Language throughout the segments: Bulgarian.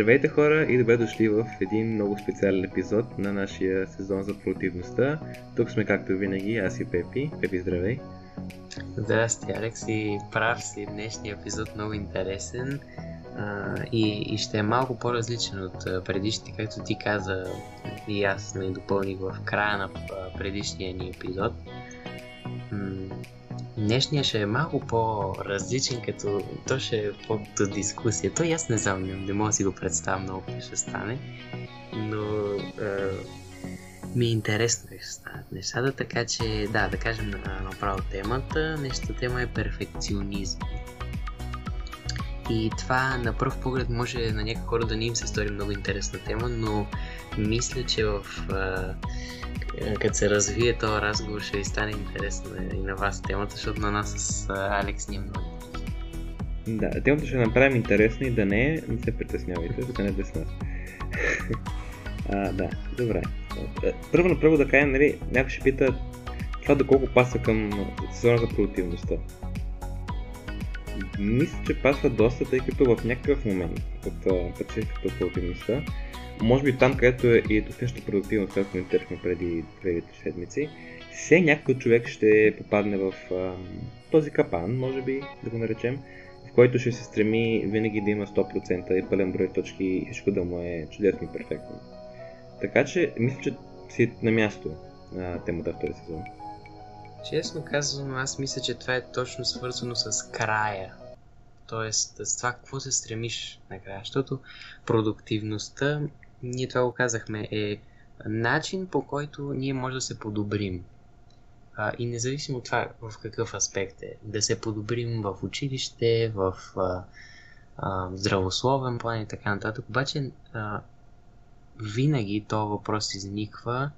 Здравейте хора и добре дошли в един много специален епизод на нашия сезон за продуктивността. Тук сме както винаги, аз и Пепи. Пепи, здравей! Здрасти, Алекс и прав си. Днешния епизод много интересен а, и, и ще е малко по-различен от предишните, както ти каза и аз ме допълних в края на предишния ни епизод. Днешния ще е малко по-различен, като то ще е по-като дискусия. То аз не знам, не, мога да си го представя много как ще стане, но е, ми е интересно как ще станат нещата, така че да, да кажем направо темата. Нещата тема е перфекционизъм. И това на пръв поглед може на някои хора да не им се стори много интересна тема, но мисля, че в е, като се развие този разговор ще ви стане интересно и на вас темата, защото на нас с Алекс ни е много Да, темата ще направим интересно и да не, не се притеснявайте, да не десна. а, да, добре. Е, първо на първо да кажем, нали, някой ще пита това доколко паса към сезона за продуктивността. Мисля, че пасва доста, тъй като в някакъв момент от по продуктивността може би там, където е и достатъчно продуктивно, което коментирахме преди 2-3 седмици, все някой човек ще попадне в а, този капан, може би да го наречем, в който ще се стреми винаги да има 100% и пълен брой точки и всичко да му е чудесно и перфектно. Така че, мисля, че си на място на темата в този сезон. Честно казвам, аз мисля, че това е точно свързано с края. Тоест, с това какво се стремиш накрая. Защото продуктивността ние това го казахме, е начин по който ние може да се подобрим. А, и независимо от това в какъв аспект е, да се подобрим в училище, в а, а, здравословен план и така нататък, обаче а, винаги то въпрос изниква,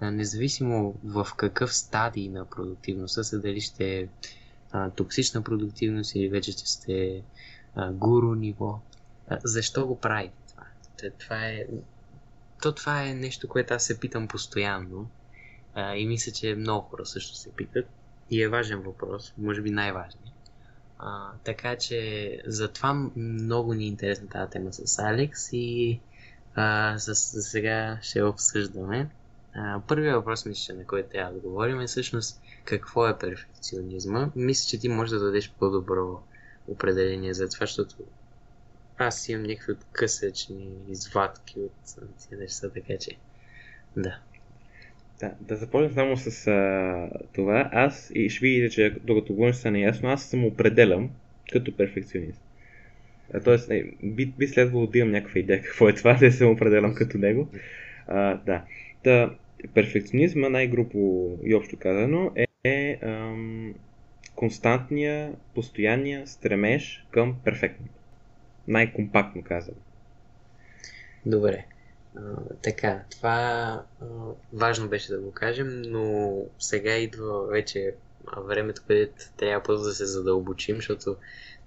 а, независимо в какъв стадий на продуктивността са, дали ще е а, токсична продуктивност или вече ще сте а, гуру ниво. А, защо го правите? Това е, то това е нещо, което аз се питам постоянно а, и мисля, че много хора също се питат и е важен въпрос, може би най-важният. А, така че затова много ни е интересна тази тема с Алекс и а, за сега ще обсъждаме. Първият въпрос, мисля, на който трябва да говорим е всъщност какво е перфекционизма. Мисля, че ти можеш да дадеш по-добро определение за това, защото аз имам някакви откъсъчни извадки от тези неща, така че да. Да, да започнем само с а, това. Аз и ще видите, че докато го са неясно, аз съм определям като перфекционист. А, тоест, не, би, би следвало да имам някаква идея какво е това, да се определям като него. А, да. Та, перфекционизма, най-грубо и общо казано, е, е ам, константния, постоянния стремеж към перфектното най-компактно казано. Добре. А, така, това а, важно беше да го кажем, но сега идва вече времето, където трябва просто да се задълбочим, защото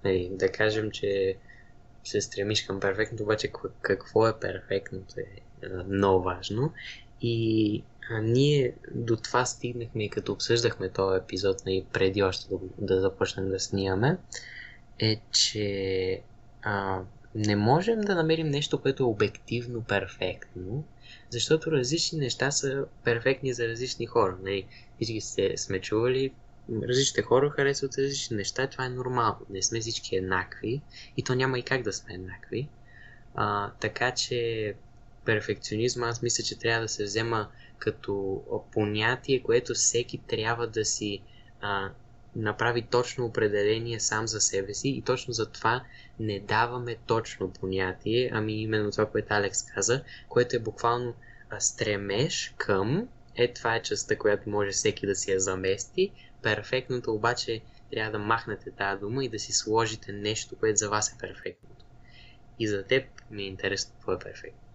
нали, да кажем, че се стремиш към перфектното, обаче какво е перфектното е много важно. И а, ние до това стигнахме и като обсъждахме този епизод, нали, преди още да, да започнем да снимаме, е, че а, не можем да намерим нещо, което е обективно перфектно, защото различни неща са перфектни за различни хора. Нали? Всички сте, сме чували, различните хора харесват различни неща, това е нормално. Не сме всички еднакви и то няма и как да сме еднакви. А, така че перфекционизма аз мисля, че трябва да се взема като понятие, което всеки трябва да си а, направи точно определение сам за себе си и точно за това не даваме точно понятие, ами именно това, което Алекс каза, което е буквално стремеж към, е това е частта, която може всеки да си я замести, перфектното обаче трябва да махнете тази дума и да си сложите нещо, което за вас е перфектното. И за теб ми е интересно какво е перфектно.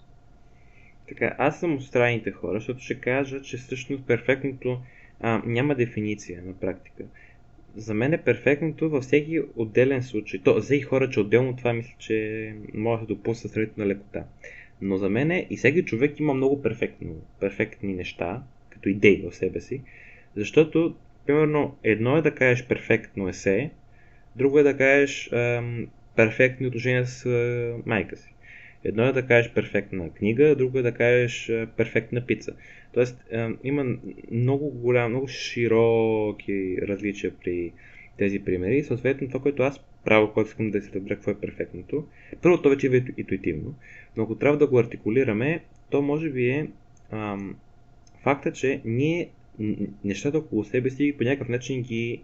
Така, аз съм от странните хора, защото ще кажа, че всъщност перфектното а, няма дефиниция на практика за мен е перфектното във всеки отделен случай. То, за и хора, че отделно това мисля, че може да допусна сравнителна лекота. Но за мен е, и всеки човек има много перфектно, перфектни неща, като идеи в себе си, защото, примерно, едно е да кажеш перфектно есе, друго е да кажеш ем, перфектни отношения с е, майка си. Едно е да кажеш перфектна книга, друго е да кажеш перфектна пица. Тоест има много голям, много широки различия при тези примери. Съответно, това, което аз правя, което искам да се разбера какво е перфектното, първо то вече е интуитивно, но ако трябва да го артикулираме, то може би е ам, факта, че ние нещата около себе си по някакъв начин ги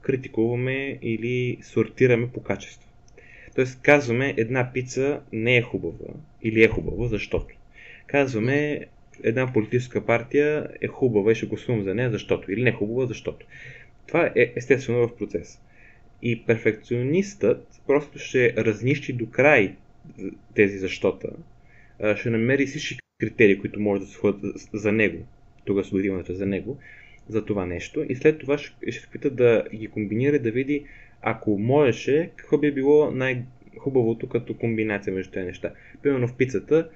критикуваме или сортираме по качество. Тоест казваме една пица не е хубава или е хубава, защото. Казваме една политическа партия е хубава и ще гласувам за нея, защото. Или не е хубава, защото. Това е естествено в процес. И перфекционистът просто ще разнищи до край тези защота. Ще намери всички критерии, които може да се ходят за него, тогава субективната за него, за това нещо. И след това ще, се опита да ги комбинира да види, ако можеше, какво би било най-хубавото като комбинация между тези неща. Примерно в пицата,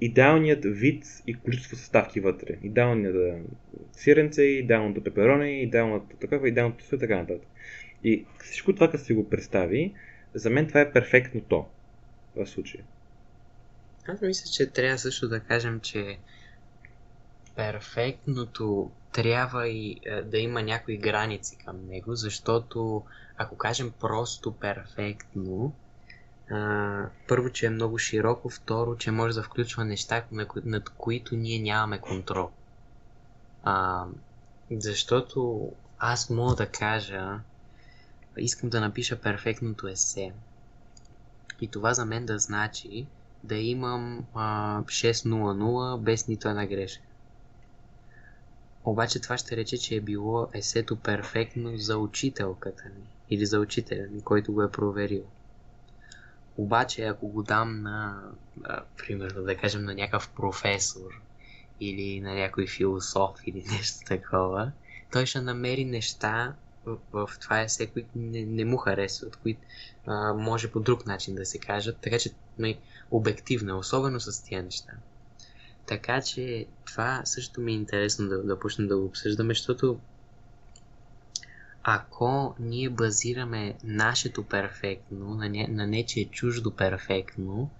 идеалният вид и количество съставки вътре. Идеалният сиренце, идеалното пепероне, идеалното такова, идеалното все така нататък. И всичко това, като си го представи, за мен това е перфектното в случая. Аз мисля, че трябва също да кажем, че перфектното трябва и е, да има някои граници към него, защото ако кажем просто перфектно, а, първо, че е много широко, второ, че може да включва неща, над които ние нямаме контрол. А, защото аз мога да кажа, искам да напиша перфектното есе. И това за мен да значи да имам а, 6.00 без нито една грешка. Обаче това ще рече, че е било есето перфектно за учителката ми или за учителя ми, който го е проверил. Обаче, ако го дам на, а, примерно, да кажем, на някакъв професор или на някой философ или нещо такова, той ще намери неща в, в това есе, които не, не му харесват, които а, може по друг начин да се кажат, така че нали, обективно, особено с тия неща. Така че това също ми е интересно да, да почнем да го обсъждаме, защото ако ние базираме нашето перфектно на, не, на нечие чуждо перфектно,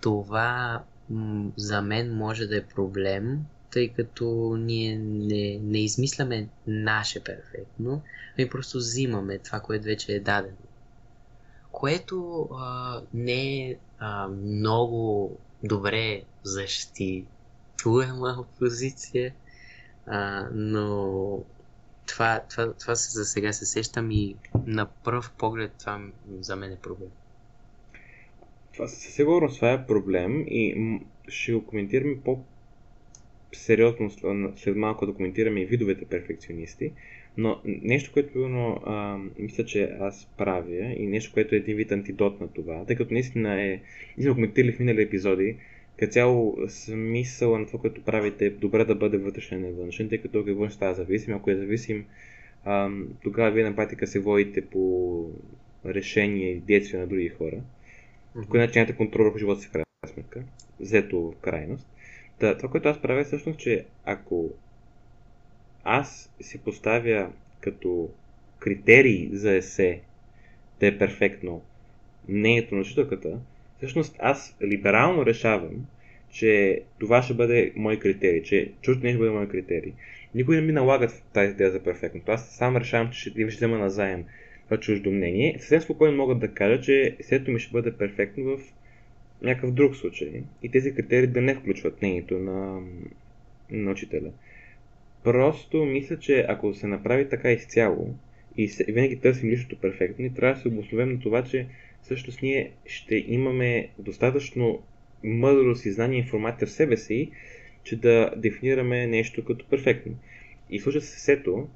това м- за мен може да е проблем, тъй като ние не, не измисляме наше перфектно, ми просто взимаме това, което вече е дадено. Което а, не е а, много добре защитуема позиция, а, но това, това, това се за сега се сещам и на пръв поглед това за мен е проблем. Това със сигурност това е проблем и ще го коментираме по сериозно след малко да коментираме и видовете перфекционисти, но нещо, което но, а, мисля, че аз правя и нещо, което е един вид антидот на това, тъй като наистина е, ние сме коментирали в минали епизоди, като цяло смисъл на това, което правите е добре да бъде вътрешен, не външен, тъй като ако е външен става зависим, ако е зависим, а, тогава вие на практика се водите по решения и действия на други хора. Mm-hmm. По начин нямате контрол върху живота си в крайна сметка, взето в крайност. Да, това, което аз правя е всъщност, че ако аз си поставя като критерий за есе да е перфектно мнението на учителката, всъщност аз либерално решавам, че това ще бъде мой критерий, че чуждо не ще бъде мой критерий. Никой не ми налага тази идея за перфектното. Аз сам решавам, че ще, ще взема назаем това чуждо мнение. Съвсем спокойно мога да кажа, че сето ми ще бъде перфектно в някакъв друг случай. И тези критерии да не включват мнението на, на учителя. Просто мисля, че ако се направи така изцяло и винаги търсим личното перфектно, ни трябва да се обосновем на това, че всъщност ние ще имаме достатъчно мъдрост и знание и информация в себе си, че да дефинираме нещо като перфектно. И в случая сето,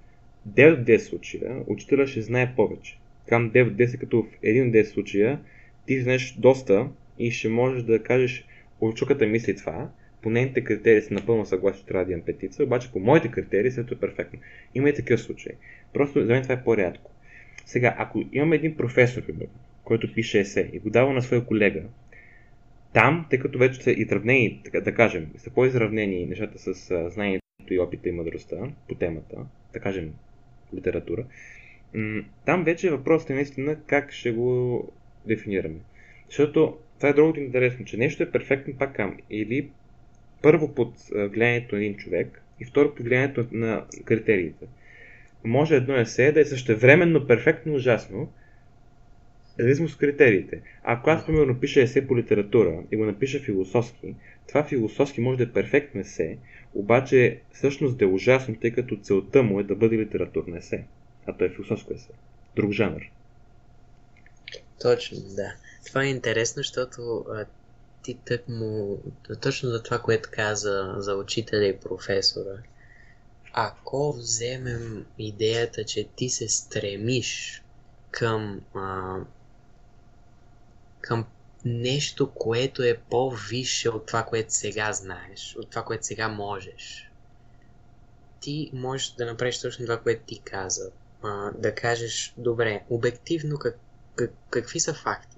9 от 10 случая, учителя ще знае повече. Кам 9 от 10, като в един от 10 случая, ти знаеш доста и ще можеш да кажеш, учуката мисли това, по нейните критерии са напълно съгласен, че трябва да имам петица, обаче по моите критерии сето е перфектно. Има и такъв случай. Просто за мен това е по-рядко. Сега, ако имаме един професор, който пише есе и го дава на своя колега, там, тъй като вече са изравнени, така да кажем, са по-изравнени нещата с знанието и опита и мъдростта по темата, да кажем литература, там вече въпросът е наистина как ще го дефинираме. Защото това е другото интересно, че нещо е перфектно пак към или първо под влиянието на един човек и второ под влиянието на критериите. Може едно есе да е същевременно перфектно ужасно, зависимо от критериите. Ако аз, примерно, пиша есе по литература и го напиша философски, това философски може да е перфектно есе, обаче всъщност да е ужасно, тъй като целта му е да бъде литературно есе. А то е философско есе. Друг жанр. Точно, да. Това е интересно, защото ти тък му... Точно за това, което каза за учителя и професора. Ако вземем идеята, че ти се стремиш към, а, към нещо, което е по-висше от това, което сега знаеш, от това, което сега можеш. Ти можеш да направиш точно това, което ти каза. А, да кажеш, добре, обективно как, как, какви са факти?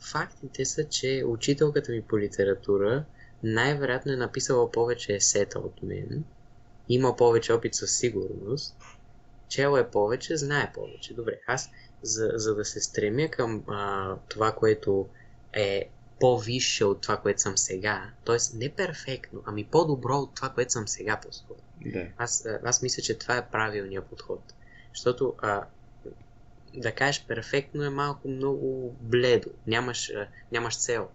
Фактите са, че учителката ми по литература най-вероятно е написала повече есета от мен, има повече опит със сигурност, чел е повече, знае повече. Добре, аз за, за да се стремя към а, това, което е по-висше от това, което съм сега, т.е. не перфектно, ами по-добро от това, което съм сега по-скоро. Да. Аз, аз мисля, че това е правилният подход. Защото а, да кажеш перфектно е малко много бледо. Нямаш, нямаш цел,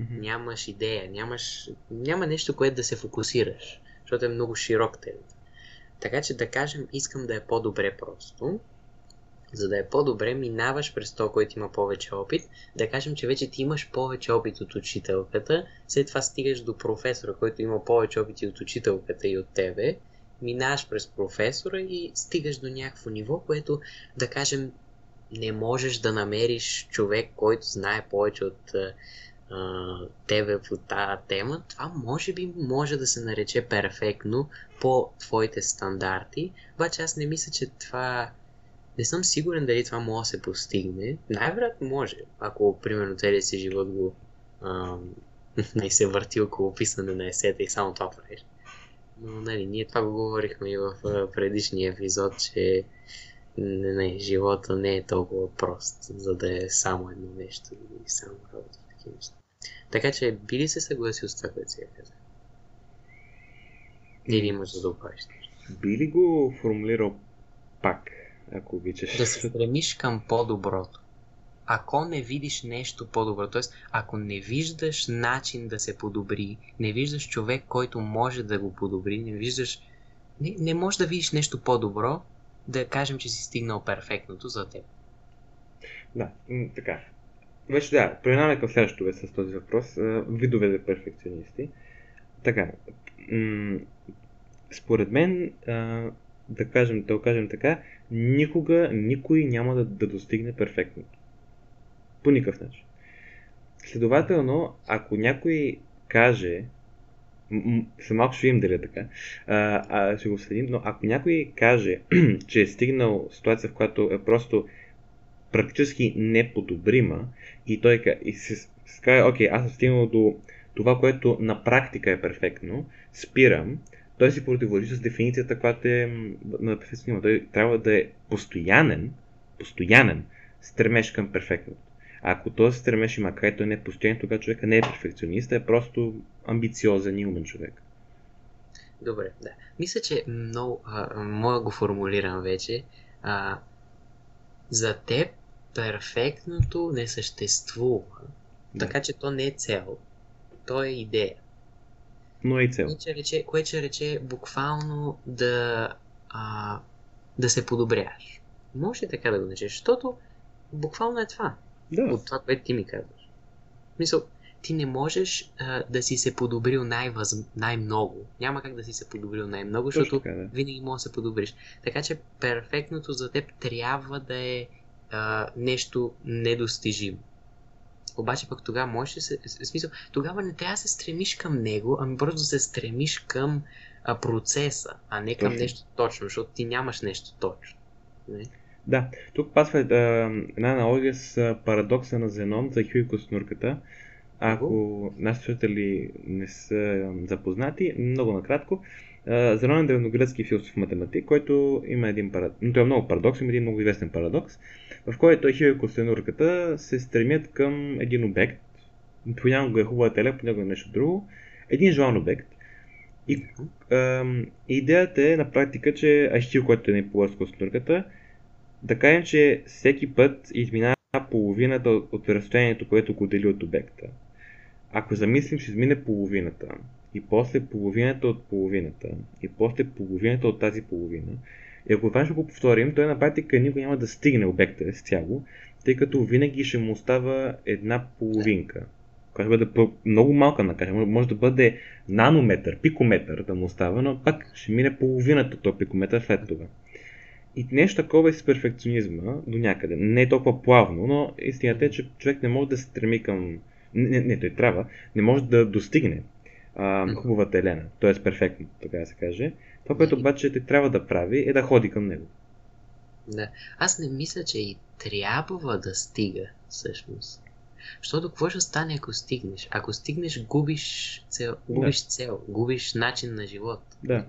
Мгм. нямаш идея, нямаш, няма нещо, което да се фокусираш, защото е много широк термин. Така че да кажем, искам да е по-добре просто. За да е по-добре, минаваш през то, който има повече опит. Да кажем, че вече ти имаш повече опит от учителката, след това стигаш до професора, който има повече опит и от учителката и от тебе. Минаваш през професора и стигаш до някакво ниво, което, да кажем, не можеш да намериш човек, който знае повече от а, тебе по тази тема. Това може би може да се нарече перфектно по твоите стандарти, обаче аз не мисля, че това не съм сигурен дали това може да се постигне. Най-вероятно може, ако примерно целият си живот го а, не се върти около писане на есета и само това правиш. Но, нали, ние това го говорихме и в предишния епизод, че не, не, живота не е толкова прост, за да е само едно нещо или само работа такива неща. Така че, би ли се съгласил с това, което сега казах? Или имаш да добавиш? Би ли го формулирал пак, ако обичаш? Да се стремиш към по-доброто. Ако не видиш нещо по-добро, т.е. ако не виждаш начин да се подобри, не виждаш човек, който може да го подобри, не виждаш... Не, не можеш да видиш нещо по-добро, да кажем, че си стигнал перфектното за теб. Да, така. Вече да, преминаваме към следващото с този въпрос. Видове за перфекционисти. Така, според мен, да, кажем, да го кажем така, никога никой няма да, да достигне перфектното. По никакъв начин. Следователно, ако някой каже, след малко ще видим дали е така, а, а, ще го следим, но ако някой каже, че е стигнал ситуация, в която е просто практически неподобрима и той и се, се каже, окей, аз съм стигнал до това, което на практика е перфектно, спирам, той си противоречи с дефиницията, която е на перфекционизма. Той трябва да е постоянен, постоянен стремеж към перфектното. Ако този стремеж има край, той не е постоянен, тогава човека не е перфекционист, а е просто амбициозен и умен човек. Добре, да. Мисля, че много... А, мога го формулирам вече. А, за теб перфектното не съществува. Да. Така че то не е цел. То е идея. Но е и цел. Което ще рече, което ще рече буквално да, а, да се подобряваш. Може така да го наречеш? Защото буквално е това. Да. От това, което ти ми казваш. Мисъл, ти не можеш а, да си се подобрил най-въз... най-много. Няма как да си се подобрил най-много, Точно защото така, да. винаги можеш да се подобриш. Така че перфектното за теб трябва да е а, нещо недостижимо. Обаче пък тогава можеш да се... Смисъл, тогава не трябва да се стремиш към него, ами просто да се стремиш към а, процеса, а не към Точно. нещо точно, защото ти нямаш нещо точно. Не? Да, тук пасва е, една аналогия с а, парадокса на Зенон за Хю и Коснурката. Ако нашите слушатели не са запознати, много накратко, Зенон е древногръцки философ математик, който има един парадокс. Той е много парадокс, има един много известен парадокс, в който Костенурката се стремят към един обект. Понякога е хубава теля, понякога е нещо друго. Един желан обект. И ам, идеята е на практика, че Айштил, който е по Костенурката, да кажем, че всеки път изминава половината от разстоянието, което го дели от обекта. Ако замислим, ще измине половината и после половината от половината и после половината от тази половина. И ако това ще го повторим, той на практика никога няма да стигне обекта с цяло, тъй като винаги ще му остава една половинка. Която ще бъде много малка, накажа. Може да бъде нанометър, пикометър да му остава, но пак ще мине половината от този пикометър след това. И нещо такова е с перфекционизма до някъде. Не е толкова плавно, но истината е, че човек не може да се стреми към... Не, не, той трябва. Не може да достигне а, хубавата Елена, т.е. перфектно, така да се каже. Това, което обаче те трябва да прави, е да ходи към него. Да. Аз не мисля, че и трябва да стига, всъщност. Защото какво ще стане, ако стигнеш? Ако стигнеш, губиш цел, губиш, да. цел, губиш начин на живот. Да.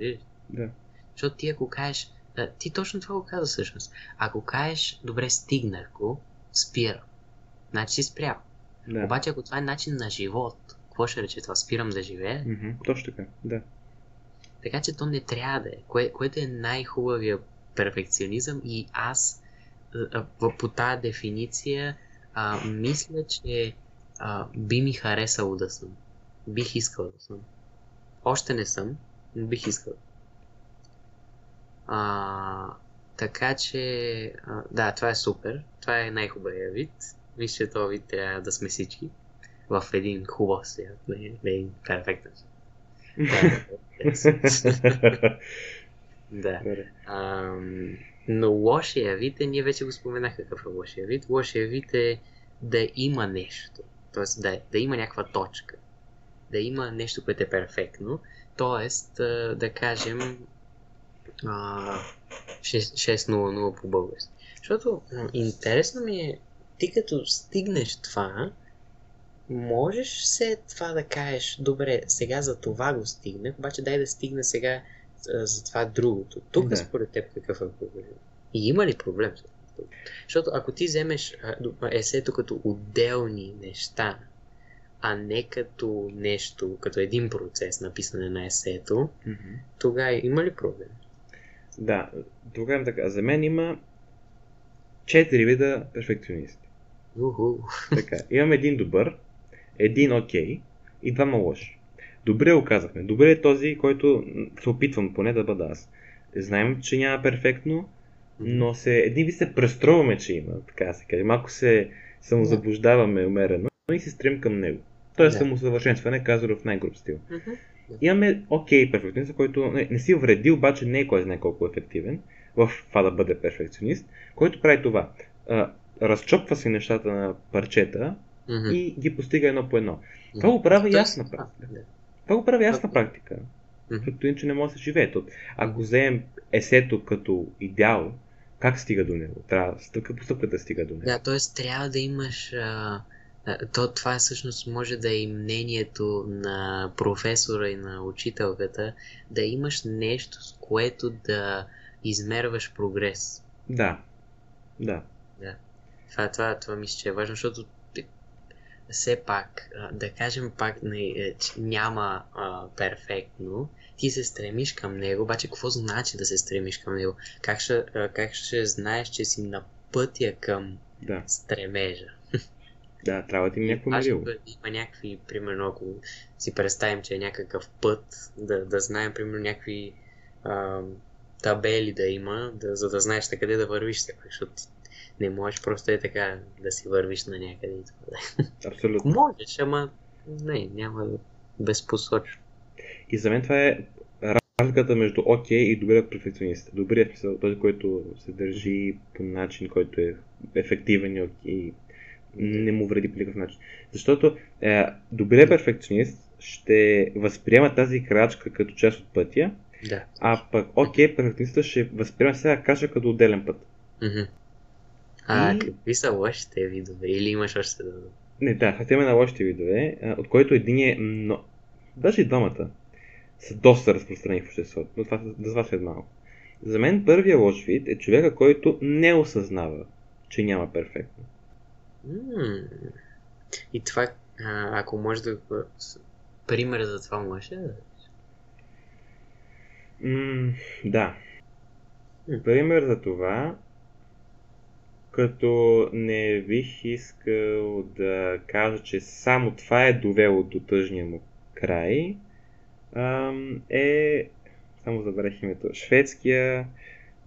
да. Защото ти ако кажеш, ти точно това го каза всъщност. Ако кажеш, добре, стигнах го, спира. Значи си спрял. Да. Обаче ако това е начин на живот, какво ще рече това? Спирам да живея? Mm-hmm, точно така, да. Така че то не трябва да е, кое, което е най-хубавия перфекционизъм и аз по тази дефиниция а, мисля, че а, би ми харесало да съм. Бих искал да съм. Още не съм, но бих искал. А, така че, а, да, това е супер. Това е най-хубавия вид. Вижте, този вид трябва да сме всички в един хубав свят, не, не един перфектен да. А, но лошия вид е, ние вече го споменах какъв е лошия вид. Лошия вид е да има нещо. Тоест да, да има някаква точка. Да има нещо, което е перфектно. Тоест, да кажем 6-0-0 по български. Защото интересно ми е, ти като стигнеш това, можеш се това да кажеш, добре, сега за това го стигнах, обаче дай да стигна сега за това другото. Тук да. според теб какъв е проблем? И има ли проблем? Защото ако ти вземеш есето като отделни неща, а не като нещо, като един процес на писане на есето, mm-hmm. тогава има ли проблем? Да, тогава така. За мен има четири вида перфекционисти. Uh-huh. Така, имам един добър, един окей okay, и двама лоши. Добре го казахме. Добре е този, който се опитвам поне да бъда аз. Знаем, че няма перфектно, но се, един ви се преструваме, че има, така да се каже. Малко се самозаблуждаваме умерено и се стрем към него. Тоест да. самосъвършенстване, казано в най-груб стил. Uh-huh. Имаме окей okay, перфекционист, който не, не си вреди, обаче не е кой знае колко ефективен в това да бъде перфекционист, който прави това. А, разчопва си нещата на парчета mm-hmm. и ги постига едно по едно. Mm-hmm. Това го прави ясна практика. Това го прави ясна практика. Защото иначе не може да се живее. Ако вземем есето като идеал, как стига до него? Трябва стъпка по стъпка да стига до него. Да, т.е. трябва да имаш. А, то, това всъщност може да е и мнението на професора и на учителката, да имаш нещо, с което да измерваш прогрес. Да. Да. Да. Това, това, това мисля, че е важно, защото все пак, да кажем пак, не, е, няма а, перфектно, ти се стремиш към него, обаче какво значи да се стремиш към него? Как ще, как ще знаеш, че си на пътя към да. стремежа? Да, трябва да има някакво мерило. Има някакви, примерно, ако си представим, че е някакъв път, да, да знаем, примерно, някакви а, табели да има, да, за да знаеш къде да вървиш, защото не можеш просто е така да си вървиш на някъде и това. Абсолютно. Можеш, ама не, няма безпосочно. И за мен това е разликата между окей okay и добрият перфекционист. Добрият смисъл, този, който се държи по начин, който е ефективен и не му вреди по никакъв начин. Защото е, добрият перфекционист ще възприема тази крачка като част от пътя, да. а пък окей, перфекционистът ще възприема сега крачка като отделен път. Mm-hmm. А, и... какви са лошите видове? Или имаш още да... Не, да, това има на лошите видове, от който един е... Но... Даже и двамата. са доста разпространени в обществото, но това, да това след малко. За мен първия лош вид е човека, който не осъзнава, че няма перфектно. И това, а, ако може да... Пример за това може да? М, да. Пример за това, като не бих искал да кажа, че само това е довело до тъжния му край, ам, е, само забравих името, шведския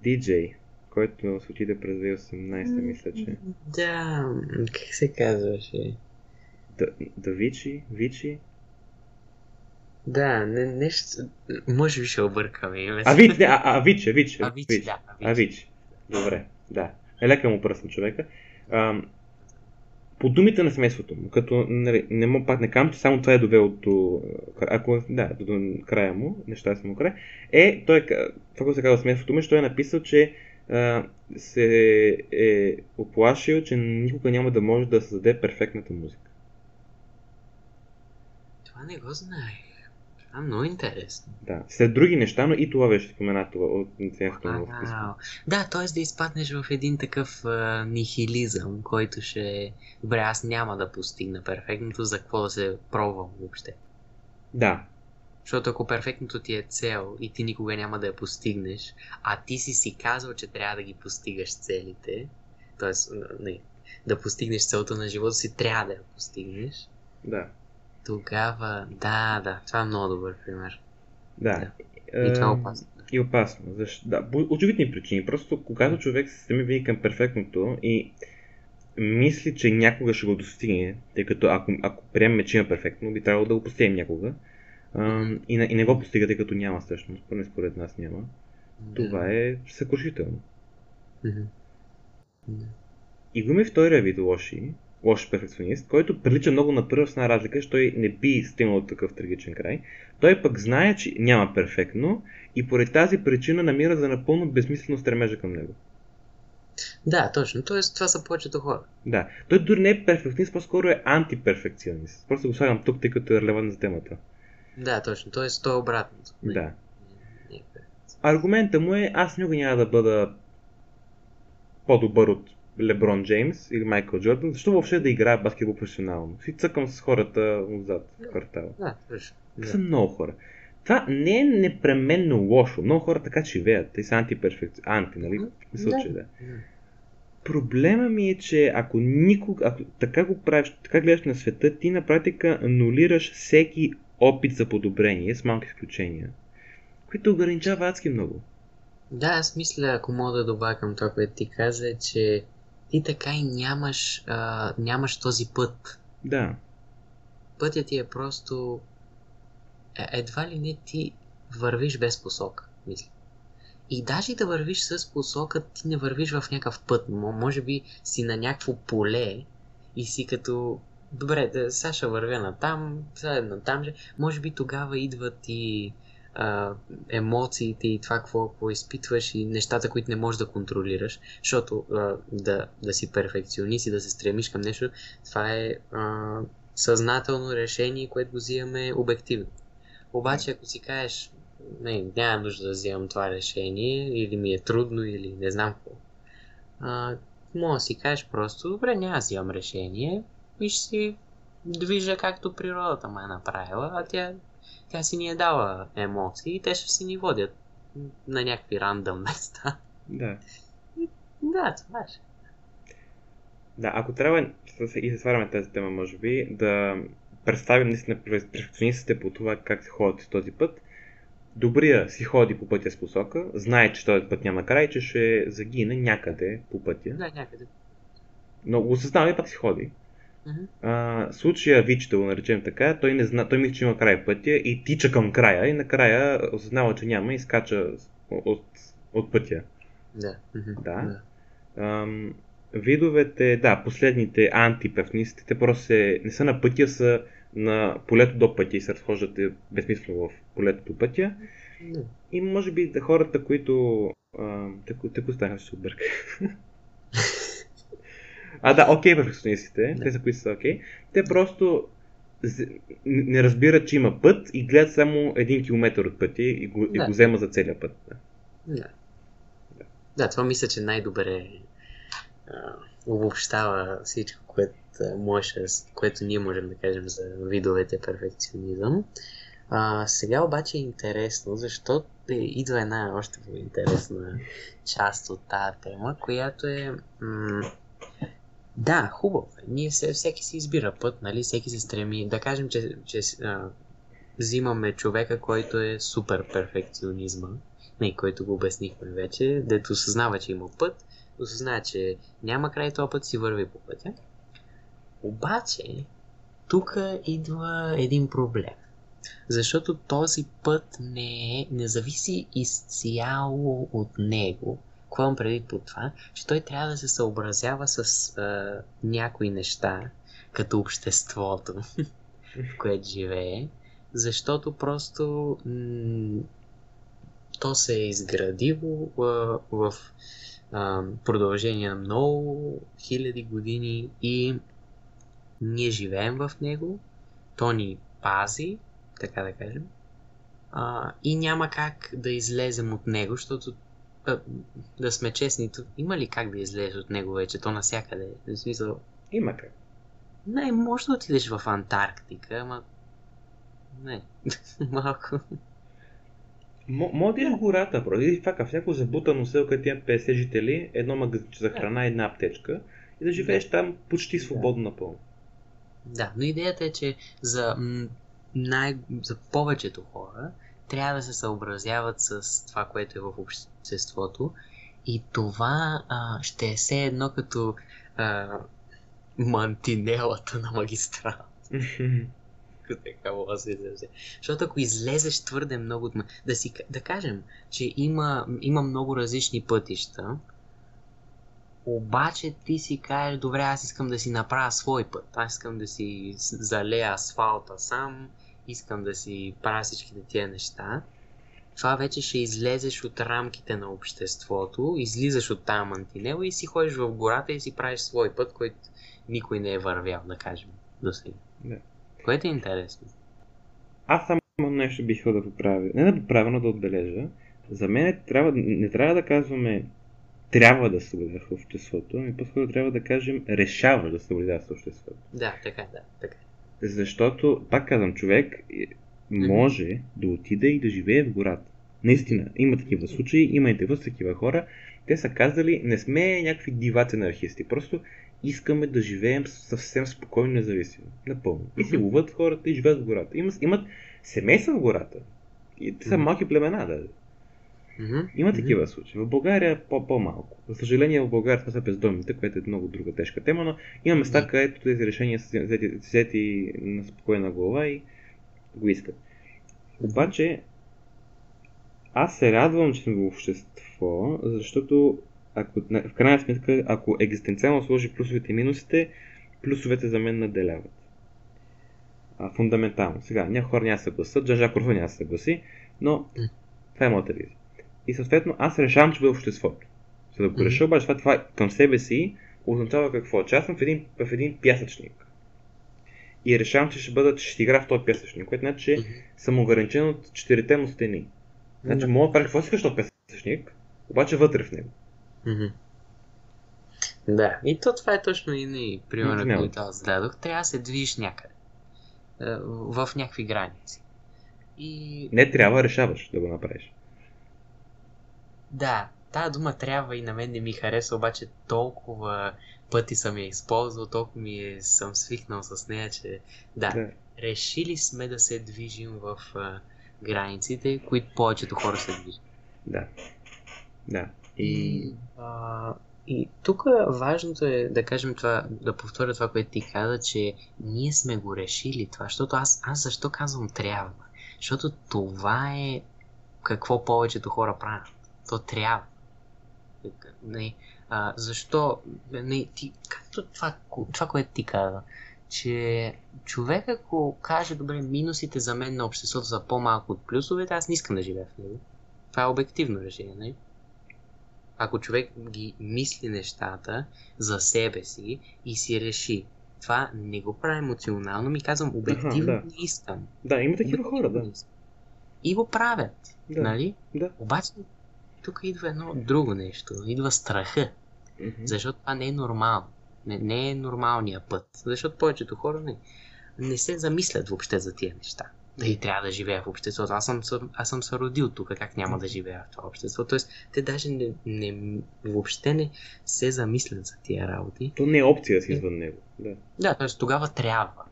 диджей, който се отиде през 2018, мисля, че. Да, как се казваше? Да, да Вичи, Вичи? Да, не, нещо... Може би ще объркаме името. А, Вич, не, а, а, Вич, Вич, Авичи, Вич. да. А, Вич. Добре, да. Е лека му пръсна човека. Ам, по думите на семейството му, като нали, не мога пак не казвам, че само това е довело до, ако, да, до, до края му, нещастен му край, е, той, това, което се казва семейството му, е, че той е написал, че а, се е оплашил, че никога няма да може да създаде перфектната музика. Това не го знаех. Това е много интересно. Да. След други неща, но и това беше споменато от семейството му. Да, т.е. да изпаднеш в един такъв а, нихилизъм, който ще добре, аз няма да постигна перфектното, за какво да се пробвам въобще. Да, Защото ако перфектното ти е цел и ти никога няма да я постигнеш, а ти си си казал, че трябва да ги постигаш целите, т.е. не, да постигнеш целта на живота си, трябва да я постигнеш, да, тогава, да, да, това е много добър пример. да. И това е опасно. И опасно. Защо? Да, очевидни причини. Просто когато човек се стреми винаги към перфектното и мисли, че някога ще го достигне, тъй като ако, ако приемем, че има перфектно, би трябвало да го постигнем някога. И, не- и не го постига, тъй като няма всъщност, поне според нас няма. Това е съкрушително. Да. И го има и втория вид лоши, лош перфекционист, който прилича много на първа с една разлика, че той не би стигнал до такъв трагичен край. Той пък знае, че няма перфектно и поради тази причина намира за напълно безсмислено стремежа към него. Да, точно. Тоест, това са повечето хора. Да, той дори не е перфекционист, по-скоро е антиперфекционист. Просто го слагам тук, тъй като е релевантен за темата. Да, точно. Тоест, то е обратното. Да. не е. Аргумента му е, аз никога няма да бъда по-добър от Леброн Джеймс или Майкъл Джордан, защо въобще да играя баскетбол професионално? Си цъкам с хората отзад в квартала. Да, точно. Това са много хора. Това не е непременно лошо. Много хора така живеят. Те са антиперфекци... Анти, нали? Мисля, Да. че да. Да. Проблема ми е, че ако никога, ако така го правиш, така гледаш на света, ти на практика анулираш всеки опит за подобрение, с малки изключения, които ограничава адски много. Да, аз мисля, ако мога да добавя към това, което ти каза, че ти така и нямаш, а, нямаш този път. Да, Пътят ти е просто... Е, едва ли не ти вървиш без посока, мисля. И даже да вървиш с посока, ти не вървиш в някакъв път. Мо- Може би си на някакво поле и си като... Добре, да, сега ще вървя натам, сега на там же. Може би тогава идват и а, емоциите и това, какво, какво изпитваш и нещата, които не можеш да контролираш. Защото а, да, да си перфекционист и да се стремиш към нещо, това е а, съзнателно решение, което го взимаме обективно. Обаче, ако си кажеш, не, няма нужда да взимам това решение, или ми е трудно, или не знам какво, а, може да си кажеш просто, добре, няма да взимам решение и ще си движа както природата ме е направила, а тя, тя си ни е дала емоции и те ще си ни водят на някакви рандъм места. да. Да, това ще. Да, ако трябва и се сваряме тази тема, може би, да представим наистина перфекционистите по това как се ходят този път, добрия си ходи по пътя с посока, знае, че този път няма край, че ще загине някъде по пътя, Да, някъде. но го осъзнава и пак си ходи. А, случая Вич, да го наречем така, той не зна, той мисли, че има край пътя и тича към края и накрая осъзнава, че няма и скача от, от пътя. Да. мгм, Да. Ам, видовете, да, последните антиперфнистите, те просто се, не са на пътя, са на полето до пътя и се разхождат е, безсмислено в полето до пътя. Да. И може би хората, които... Тако, тако станаха, ще се обърка. А, да, окей, перфекционистите, Да. те са които са окей, те просто не разбират, че има път и гледат само един километър от пътя и го, и Да. го взема за целия път. Да. Да. Да, това мисля, че най-добре а, обобщава всичко, което, може, да което ние можем да кажем за видовете перфекционизъм. А, сега обаче е интересно, защото е, идва една още по-интересна част от тази тема, която е... М- да, хубаво. е. Ние все, всеки си избира път, нали? Всеки се стреми. Да кажем, че, че а, взимаме човека, който е супер перфекционизма, не, който го обяснихме вече, дето осъзнава, че има път, осъзнава, че няма край този път, си върви по пътя. Обаче, тук идва един проблем. Защото този път не, е, не зависи изцяло от него. Какво имам предвид по това? Че той трябва да се съобразява с а, някои неща, като обществото, в което живее, защото просто м- то се е изградило а, в а, продължение на много хиляди години и ние живеем в него, то ни пази, така да кажем, а, и няма как да излезем от него, защото да сме честни, има ли как да излезеш от него вече, то навсякъде, в смисъл, Има как. не, може да отидеш в Антарктика, ама не, малко. Може да идеш в гората, просто. Идиш пак в някакво забутано село, където има 50 жители, едно магазинче за храна, една аптечка и да живееш там почти свободно напълно. Да, но идеята е, че за, м, най- за повечето хора трябва да се съобразяват с това, което е в обществото и това а, ще е все едно като а, мантинелата на магистрал. Ако така мога се изразя. Защото ако излезеш твърде много от... Да, си, да кажем, че има, има много различни пътища, обаче ти си кажеш, добре, аз искам да си направя свой път. Аз искам да си залея асфалта сам, искам да си правя всичките тия неща. Това вече ще излезеш от рамките на обществото, излизаш от тази мантинела и си ходиш в гората и си правиш свой път, който никой не е вървял, да кажем, до сега. Да. Което е интересно. Аз само нещо бих да поправя. Не да поправя, но да отбележа. За мен трябва, не трябва да казваме трябва да се съблюдаваш в обществото, ами по-скоро трябва да кажем решаваш да се съблюдаваш обществото. Да, така, да, така. Защото, пак казвам, човек е, може да отиде и да живее в гората. Наистина, има такива случаи, има интервю с такива хора. Те са казали, не сме някакви диваци анархисти, просто искаме да живеем съвсем спокойно, независимо. Напълно. И си ловят хората и живеят в гората. Има, имат семейства в гората. И те са малки племена, да. Мгм, Има такива случаи. В България по- по-малко. За съжаление в България това са бездомните, което е много друга тежка тема, но има места, Да. където тези решения са взети, взети на спокойна глава и го искат. Обаче, аз се радвам, че сме в общество, защото ако, в крайна сметка, ако екзистенциално сложи плюсовете и минусите, плюсовете за мен наделяват. А, фундаментално. Сега, някои хора няма да се съгласат, Джан Жак Руссо няма да се съгласи, но това е моята визия. И съответно, аз решавам, че бъда в обществото. За да го реша, обаче това, това към себе си означава какво? Че аз съм в един, в един пясъчник. И решавам, че ще бъда, че ще игра в този пясъчник, което значи, че Мгм. съм ограничен от четирите му стени. Значи Да. мога да правя какво искаш този пясъчник, обаче вътре в него. Мгм. Да, и то това е точно и ни примера, Мантинела. който аз дадох. Трябва да се движиш някъде. Е, В някакви граници. И Не трябва, решаваш да го направиш. Да, тази дума трябва и на мен не ми хареса, обаче толкова пъти съм я използвал, толкова ми е, съм свикнал с нея, че да, Да. решили сме да се движим в а, границите, които повечето хора се движат. Да. Да. И... А, и тук важното е да кажем това, да повторя това, което ти каза, че ние сме го решили това, защото аз, аз защо казвам трябва? Защото това е какво повечето хора правят. То трябва. Не, а, защо? Не, ти, както това, това, което ти каза, че човек ако каже, добре, минусите за мен на обществото са по-малко от плюсовете, аз не искам да живея в него. Това е обективно решение, нали? Ако човек ги мисли нещата за себе си и си реши, това не го правя емоционално, ми казвам обективно Аха, да. не искам. Да, има такива хора, да. И го правят, Да. нали? Да. Обаче, тук идва едно друго нещо. Идва страха. Мгм. Защото това не е нормално. Не, не е нормалния път. Защото повечето хора не, не се замислят въобще за тия неща. Дали трябва да живея в обществото. Аз съм, аз съм се родил тук, как няма да живея в това общество. Тоест, те даже не, не, въобще не се замислят за тия работи. То не е опция си извън него. Да. Да, т.е. тогава трябва.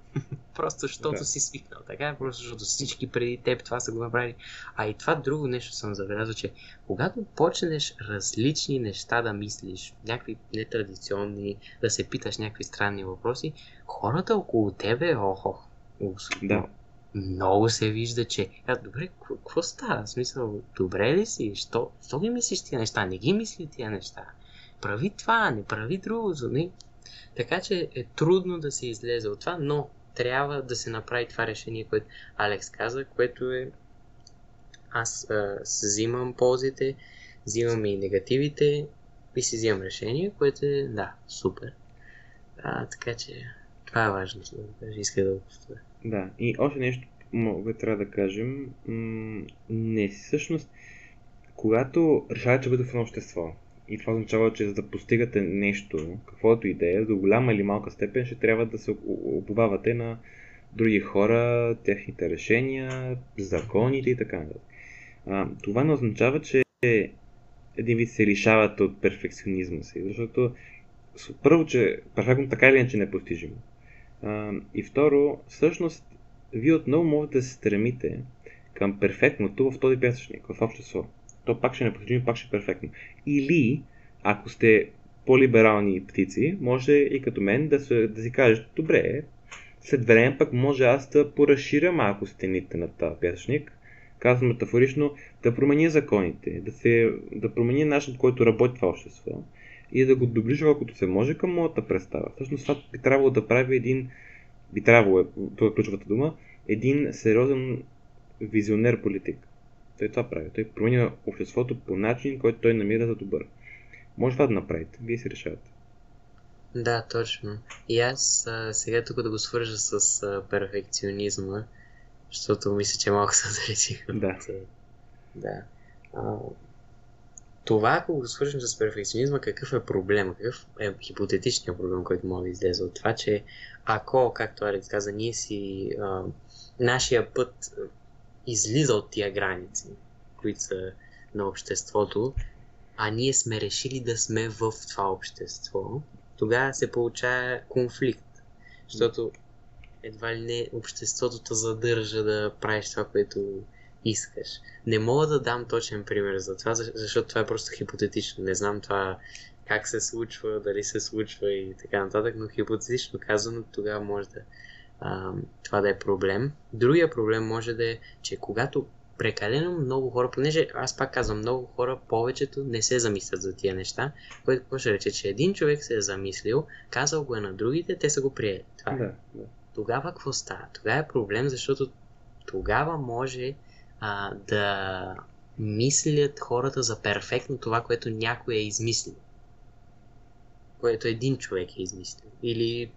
Просто защото Да. си свикнал, така? Просто защото всички преди теб това са го направили. А и това друго нещо съм забелязал, че когато почнеш различни неща да мислиш, някакви нетрадиционни, да се питаш някакви странни въпроси, хората около тебе, охо, Да. много се вижда, че а, добре, какво- става? В смисъл, добре ли си? Що, що ги мислиш тия неща? Не ги мисли тия неща. Прави това, не прави другото. Не. Така че е трудно да се излезе от това, но трябва да се направи това решение, което Алекс каза, което е аз а, взимам ползите, взимам и негативите и си взимам решение, което е, да, супер. А, така че това е важно, иска да го повторя. Да, и още нещо, м- което трябва да кажем, м- не всъщност, когато решавате, че бъдете в едно общество, и това означава, че за да постигате нещо, каквото и да е, до голяма или малка степен, ще трябва да се обувавате на други хора, техните решения, законите и така нататък. Това не означава, че един вид се лишавате от перфекционизма си, защото първо, че перфектно така или иначе не е постижимо. И второ, всъщност, вие отново можете да се стремите към перфектното в този пясъчник, в общество. То пак ще не постижимо, пак ще е перфектно. Или, ако сте по-либерални птици, може и като мен да, се, да си кажете, добре, след време пък може аз да поразширя малко стените на този пясъчник, казвам метафорично, да променя законите, да, се, да променя начинът, който работи това общество и да го доближа колкото се може към моята представа. Всъщност това би трябвало да прави един, би трябвало, е, това е ключовата дума, един сериозен визионер политик. Той това прави. Той променя обществото по начин, който той намира за добър. Може това да направите. Вие си решавате. Да, точно. И аз а, сега тук да го свържа с а, перфекционизма, защото мисля, че малко се отдалечих. от, Да. Да. А, това, ако го свържем с перфекционизма, какъв е проблема? Какъв е хипотетичният проблем, който може да излезе от това, че ако, както Алекс каза, ние си а, нашия път излиза от тия граници, които са на обществото, а ние сме решили да сме в това общество, тогава се получава конфликт. Защото едва ли не обществото те задържа да правиш това, което искаш. Не мога да дам точен пример за това, за- защото това е просто хипотетично. Не знам това как се случва, дали се случва и така нататък, но хипотетично казано тогава може да а, това да е проблем. Другия проблем може да е, че когато прекалено много хора, понеже аз пак казвам, много хора, повечето не се замислят за тия неща, което какво ще рече, че един човек се е замислил, казал го е на другите, те са го приели. Това е. Да, да. Тогава какво става? Тогава е проблем, защото тогава може а, да мислят хората за перфектно това, което някой е измислил. Което един човек е измислил. Или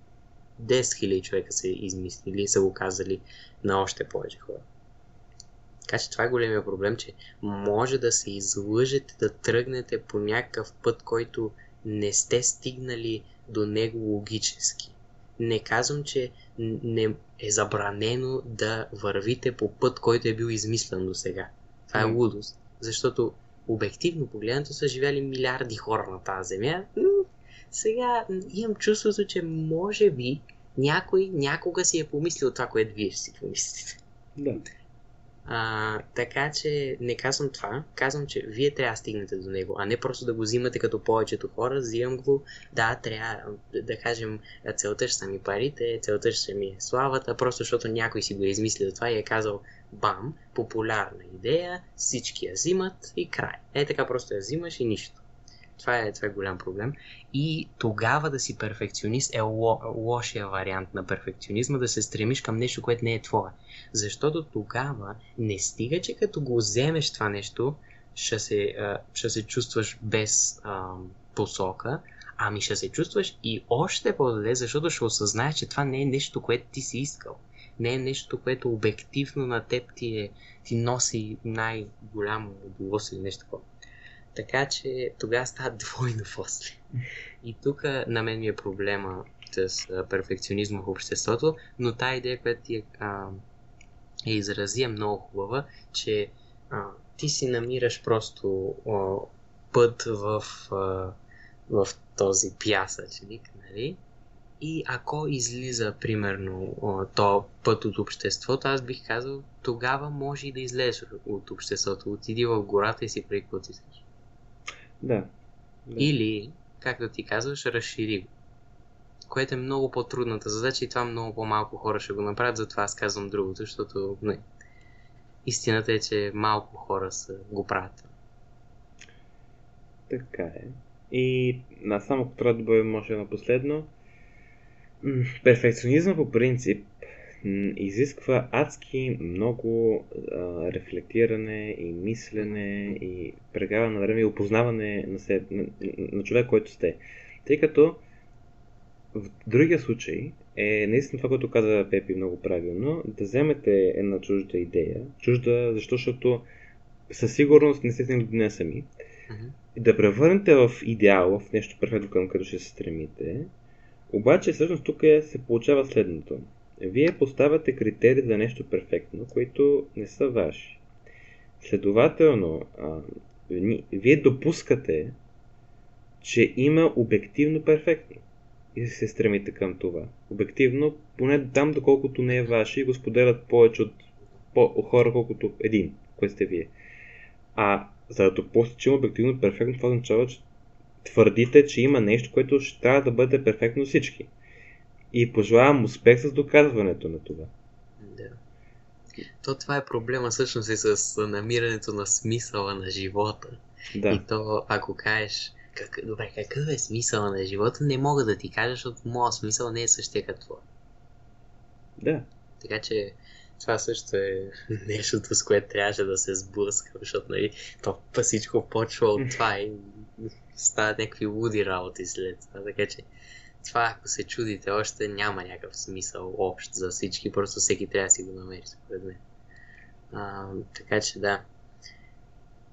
10 000 човека са измислили и са го казали на още повече хора. Така че това е големия проблем, че може да се излъжете да тръгнете по някакъв път, който не сте стигнали до него логически. Не казвам, че не е забранено да вървите по път, който е бил измислен до сега. Това е лудост. Защото обективно погледнато са живяли милиарди хора на тази земя. Сега имам чувството, че може би някой някога си е помислил това, което вие ще си помислите. да. А, така че не казвам това, казвам, че вие трябва да стигнете до него, а не просто да го взимате като повечето хора, взимам го, да, трябва да, да кажем, целта ще са ми парите, целта ще ми е славата, просто защото някой си го е измислил това и е казал, бам, популярна идея, всички я взимат и край. Е така просто я взимаш и нищо. Това е, това е голям проблем. И тогава да си перфекционист е ло, лошия вариант на перфекционизма, да се стремиш към нещо, което не е твое. Защото тогава не стига, че като го вземеш това нещо, ще се, ще се чувстваш без а, посока, Ами ще се чувстваш и още по-зле, защото ще осъзнаеш, че това не е нещо, което ти си искал. Не е нещо, което обективно на теб ти, е, ти носи най-голямо удоволствие или нещо такова. Така че тогава става двойно после. И тук на мен ми е проблема с перфекционизма в обществото, но тази идея, която ти е, а, изрази е много хубава, че а, ти си намираш просто а, път в, а, в този пясъчник, нали? И ако излиза, примерно, то път от обществото, аз бих казал, тогава може и да излезеш от обществото. Отиди в гората и си прави. Да. да. Или, както ти казваш, разшири го. Което е много по-трудната задача и това много по-малко хора ще го направят, затова аз казвам другото, защото не. Истината е, че малко хора са, го правят. Така е. И на само трябва да добавим може на последно. Перфекционизма по принцип изисква адски много а, рефлектиране и мислене и прегаване на време и опознаване на, себе, на, на човек, който сте. Тъй като в другия случай е наистина това, което каза Пепи много правилно, да вземете една чужда идея, чужда, защото със сигурност не сте стигнали до нея сами, uh-huh. и да превърнете в идеал, в нещо перфектно към което ще се стремите, обаче всъщност тук е, се получава следното. Вие поставяте критерии за нещо перфектно, които не са ваши. Следователно, а, вие допускате, че има обективно перфектно и се стремите към това. Обективно, поне там, доколкото не е ваше и го споделят повече от по- хора, колкото един, кой сте вие. А за да допуснете, че има обективно перфектно, това означава, че твърдите, че има нещо, което ще трябва да бъде перфектно всички. И пожелавам успех с доказването на това. Да. То това е проблема всъщност и с намирането на смисъла на живота. Да. И то, ако кажеш, как, добре, какъв е смисъл на живота, не мога да ти кажа, защото моят смисъл не е същия като твой. Да. Така че това също е нещото, с което трябваше да се сблъскам, защото нали, то всичко почва от това и стават някакви луди работи след това. Така че това, ако се чудите още, няма някакъв смисъл общ за всички, просто всеки трябва да си го намери, според мен. А, така че да.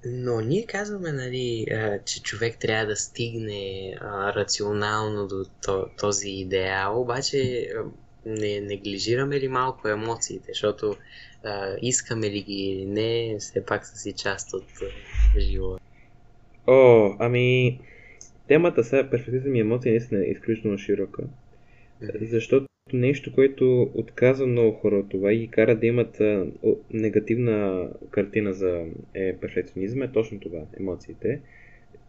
Но ние казваме, нали, че човек трябва да стигне а, рационално до този идеал, обаче не неглижираме ли малко емоциите, защото а, искаме ли ги или не, все пак са си част от а, живота. О, ами, темата сега перфектизъм и емоции наистина е изключително широка. Защото нещо, което отказва много хора от това и кара да имат а, негативна картина за е, перфекционизма е точно това, емоциите.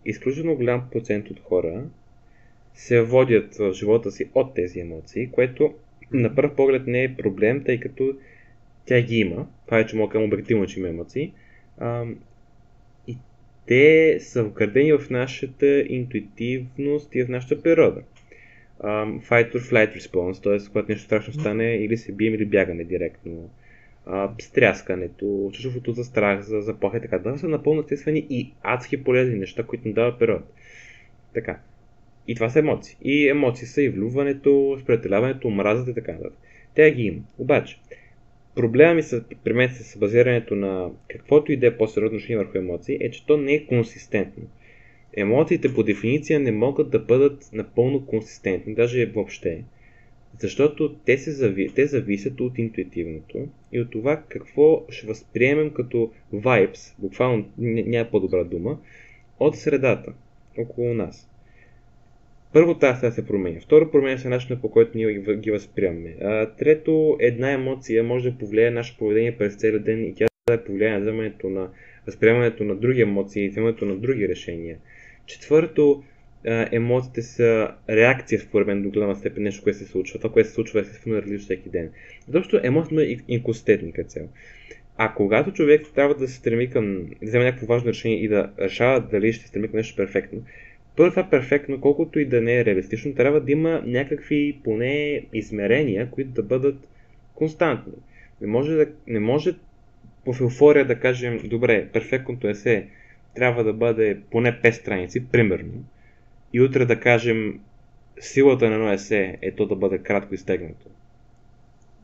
Изключително голям процент от хора се водят в живота си от тези емоции, което на първ поглед не е проблем, тъй като тя ги има. Това е, че мога да обективно, че има емоции. А, те са вградени в нашата интуитивност и в нашата природа. Um, fight or flight response, т.е. когато нещо страшно стане, или се бием, или бягаме директно. Uh, стряскането, чувството за страх, за заплаха и така. Това са напълно естествени и адски полезни неща, които ни дават период. Така. И това са емоции. И емоции са и влюбването, сприятеляването, омразата и така нататък. Те ги има. Обаче, проблема ми с, при мен с базирането на каквото и да е по-сериозно отношение върху емоции е, че то не е консистентно. Емоциите по дефиниция не могат да бъдат напълно консистентни, даже въобще. Защото те, се зави... те зависят от интуитивното и от това какво ще възприемем като vibes, буквално няма по-добра дума, от средата около нас. Първо тази сега се променя. Второ, променя се начинът по който ние ги възприемаме. А, трето, една емоция може да повлияе нашето поведение през целия ден и тя да повлияе на вземането на възприемането на други емоции и вземането на други решения. Четвърто, емоциите са реакция, според мен, до голяма степен нещо, което се случва. Това, което се случва, естествено, е различно всеки ден. Защото емоцията е инконсистентни като цел. А когато човек трябва да се стреми към, да вземе някакво важно решение и да решава дали ще стреми към нещо перфектно, първо това перфектно, колкото и да не е реалистично, трябва да има някакви поне измерения, които да бъдат константни. Не може, да, не може в еуфория да кажем, добре, перфектното есе трябва да бъде поне 5 страници, примерно. и утре да кажем силата на едно есе е то да бъде кратко изтегнато.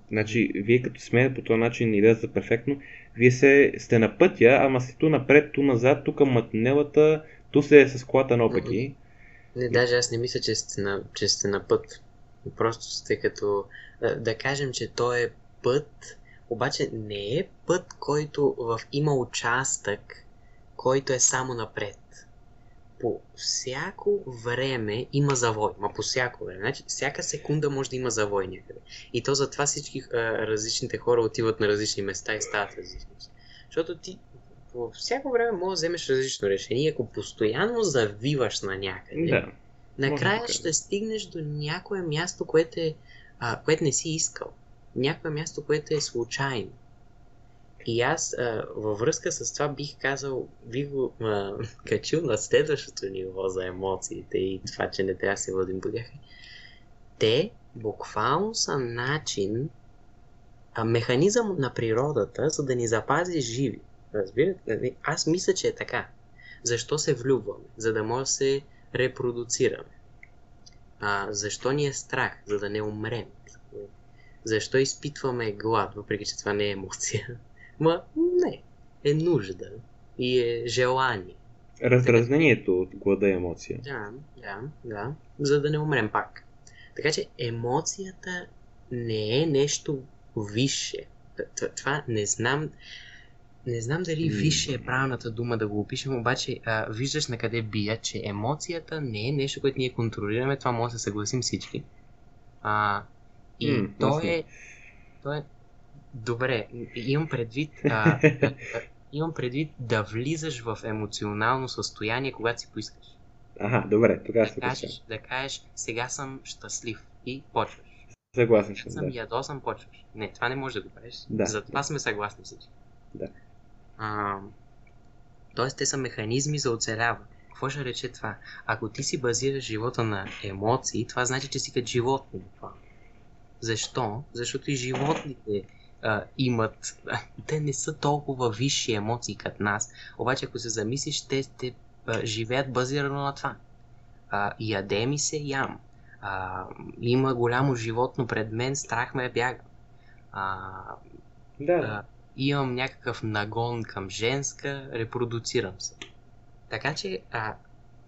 Значи, вие като смеете по този начин идеята перфектно, вие се, сте на пътя, ама сте ту напред, ту назад, тук матнелата, ту се е с колата наопаки. Не, даже аз не мисля, че сте на, че сте на път. Просто сте като... Да, да кажем, че то е път, обаче не е път, който в има участък, който е само напред. По всяко време има завой. Ма по всяко време. Значи, всяка секунда може да има завой някъде. И то затова всички а, различните хора отиват на различни места и стават различни. Защото ти по всяко време можеш да вземеш различно решение. Ако постоянно завиваш на някъде, Да. накрая така. ще стигнеш до някое място, което, е, а, което не си искал. Някое място, което е случайно. И аз а, във връзка с това бих казал, бих го а, качил на следващото ниво за емоциите и това, че не трябва да се водим по тях. Те буквално са начин, а, механизъм на природата, за да ни запази живи. Разбирате? Нали? Аз мисля, че е така. Защо се влюбваме? За да може да се репродуцираме. А, защо ни е страх? За да не умрем. Защо изпитваме глад, въпреки че това не е емоция? Ма не, е нужда и е желание. Раздразнението от глада е емоция. Да, да, да, за да не умрем пак. Така че емоцията не е нещо висше. Това не знам. Не знам дали висше е правилната дума да го опишем, обаче а, виждаш на къде бия, че емоцията не е нещо, което ние контролираме, това може да се съгласим всички. А, и М, то ясно. е. То е. Добре, имам предвид. А, имам предвид да влизаш в емоционално състояние, когато си поискаш. Аха, добре, тогава Да се кажеш, да кажеш, сега съм щастлив и почваш. Съгласен съм, съм да. ядосан, почваш. Не, това не може да го правиш. Да. Затова сме съгласни всички. Да. А, тоест, те са механизми за оцеляване. Какво ще рече това? Ако ти си базираш живота на емоции, това значи, че си като животни. Защо? Защото и животните а, имат. Те не са толкова висши емоции като нас. Обаче, ако се замислиш, те, те а, живеят базирано на това. А, яде ми се, ям. А, има голямо животно пред мен, страх ме бяга. А, Да, а, имам някакъв нагон към женска, репродуцирам се. Така че а,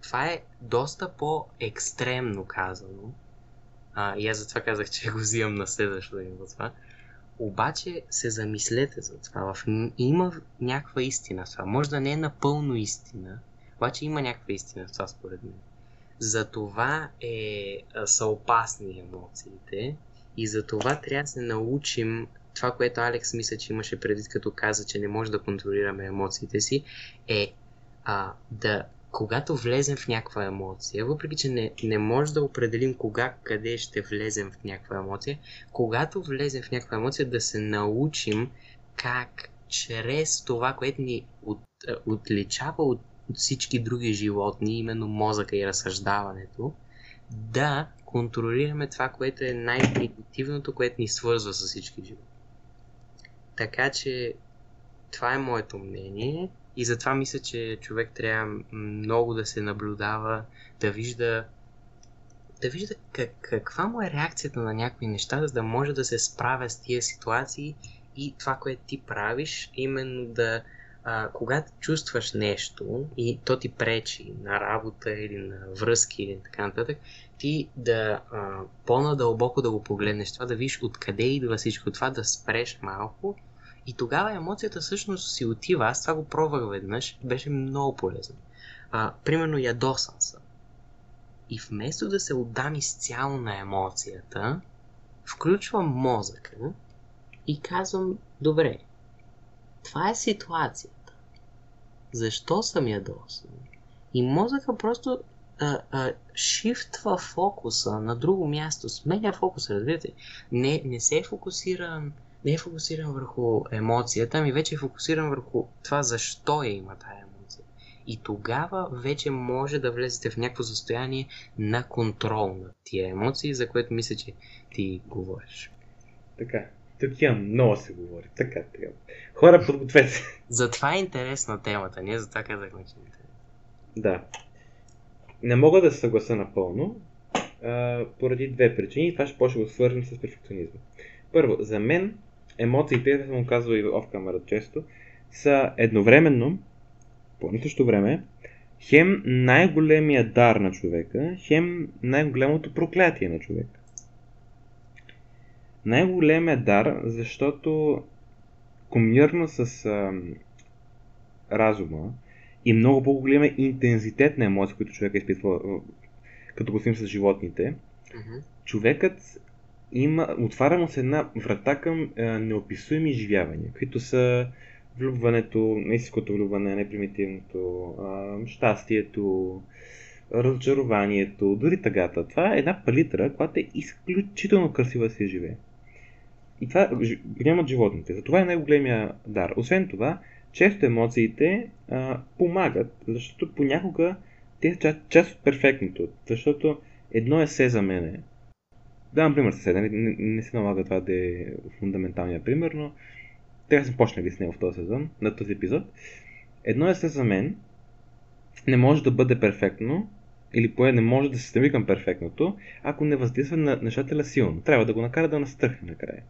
това е доста по-екстремно казано. А, и аз затова казах, че го взимам на следващото ниво това. Обаче се замислете за това. Има някаква истина в това. Може да не е напълно истина, обаче има някаква истина в това според мен. Затова е, са опасни емоциите и за това трябва да се научим това, което Алекс мисля, че имаше предвид, като каза, че не може да контролираме емоциите си, е а, да когато влезем в някаква емоция, въпреки че не, не може да определим кога, къде ще влезем в някаква емоция, когато влезем в някаква емоция, да се научим как чрез това, което ни от, а, отличава от, от всички други животни, именно мозъка и разсъждаването, да контролираме това, което е най-примитивното, което ни свързва с всички животни. Така че това е моето мнение и затова мисля, че човек трябва много да се наблюдава, да вижда да вижда как, каква му е реакцията на някои неща, за да може да се справя с тия ситуации и това, което ти правиш, именно да а, когато чувстваш нещо и то ти пречи на работа или на връзки или така нататък, ти да а, по-надълбоко да го погледнеш това, да видиш откъде идва всичко това, да спреш малко и тогава емоцията всъщност си отива. Аз това го пробвах веднъж, беше много полезно. А, примерно ядосан съм. И вместо да се отдам изцяло на емоцията, включвам мозъка и казвам, добре, това е ситуацията. Защо съм ядосан? И мозъка просто а, а, шифтва фокуса на друго място, сменя фокуса, разбирате? Не, не се е фокусиран, не е фокусиран върху емоцията, ами вече е фокусиран върху това защо я има тая емоция. И тогава вече може да влезете в някакво състояние на контрол на тия емоции, за което мисля, че ти говориш. така. Има много се говори. Така, така. Хора, подгответе се. Затова е интересна темата, ние затова казахме, че е интересна. Да. не мога да се съгласа напълно, а, поради две причини. Това ще почне да свържем с перфекционизма. Първо, за мен емоциите, съм го казвал и в камера често, са едновременно, по същото време, хем най-големия дар на човека, хем най-голямото проклятие на човека. Най-големия дар, защото комбинирано с а, разума и много по-големия интензитет на емоции, които човека изпитва, като го с животните, Мгм. човекът има, отваря му се една врата към а, неописуеми изживявания, които са влюбването, истинското влюбване, непримитивното, а, щастието, разочарованието, дори тъгата. Това е една палитра, която е изключително красива да се живее. И това го нямат животните. Затова е най-големия дар. Освен това, често емоциите а, помагат, защото понякога те са част, от перфектното. Защото едно е се за мене. Давам пример със не, не, не се налага това да е фундаменталният пример, но така съм почнали с него в този сезон, на този епизод. Едно е се за мен, не може да бъде перфектно, или поне не може да се стреми към перфектното, ако не въздейства на нещателя силно. Трябва да го накара да настръхне накрая.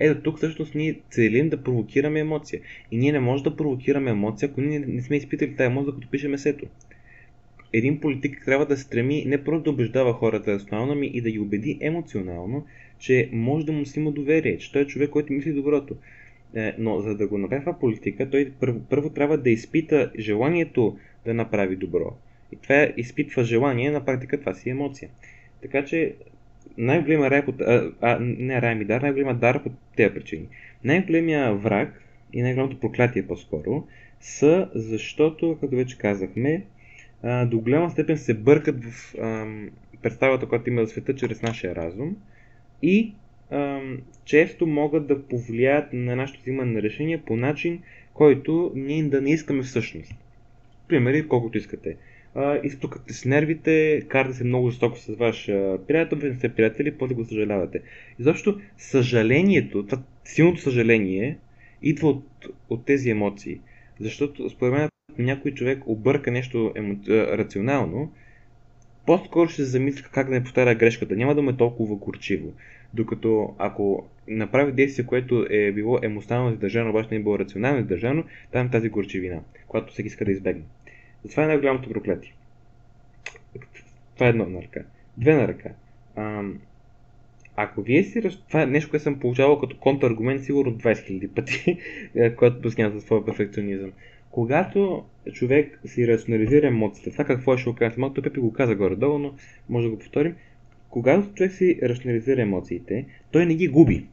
Ето тук всъщност ние целим да провокираме емоция. И ние не можем да провокираме емоция, ако ние не сме изпитали тази емоция, като пишем есето. Един политик трябва да се стреми не просто да убеждава хората рационално, ами и да ги убеди емоционално, че може да му си има доверие, че той е човек, който мисли доброто. Е, Но за да го направи политика, той първо, първо трябва да изпита желанието да направи добро. И това изпитва желание, на практика това си е емоция. Така че най-големия рай, а, а, не рай ми дар, най-големия дар по тези причини. Най-големия враг и най-голямото проклятие по-скоро са защото, както вече казахме, до голяма степен се бъркат в представата, която има за света чрез нашия разум и често могат да повлияят на нашето взимане на решения по начин, който ние да не искаме всъщност. Примери, колкото искате. А, изтукате с нервите, карате се много жестоко с ваш а, приятел, не сте приятели, после го съжалявате. Изобщо съжалението, това силното съжаление, идва от, от тези емоции. Защото според мен, някой човек обърка нещо емо... рационално, по-скоро ще се замисли как да не повтаря грешката. Няма да му е толкова горчиво. Докато ако направи действие, което е било емоционално издържано, обаче не е било рационално издържано, там е тази горчивина, която всеки иска да избегне. Затова е най-голямото проклятие. Това е едно на ръка. Две на ръка. Ам, ако вие си... Това е нещо, което съм получавал като контраргумент сигурно 20 000 пъти, е, което обяснява за своя перфекционизъм. Когато човек си рационализира емоциите, това какво е ще след малко, Пепи го каза горе-долу, но може да го повторим. Когато човек си рационализира емоциите, той не ги губи.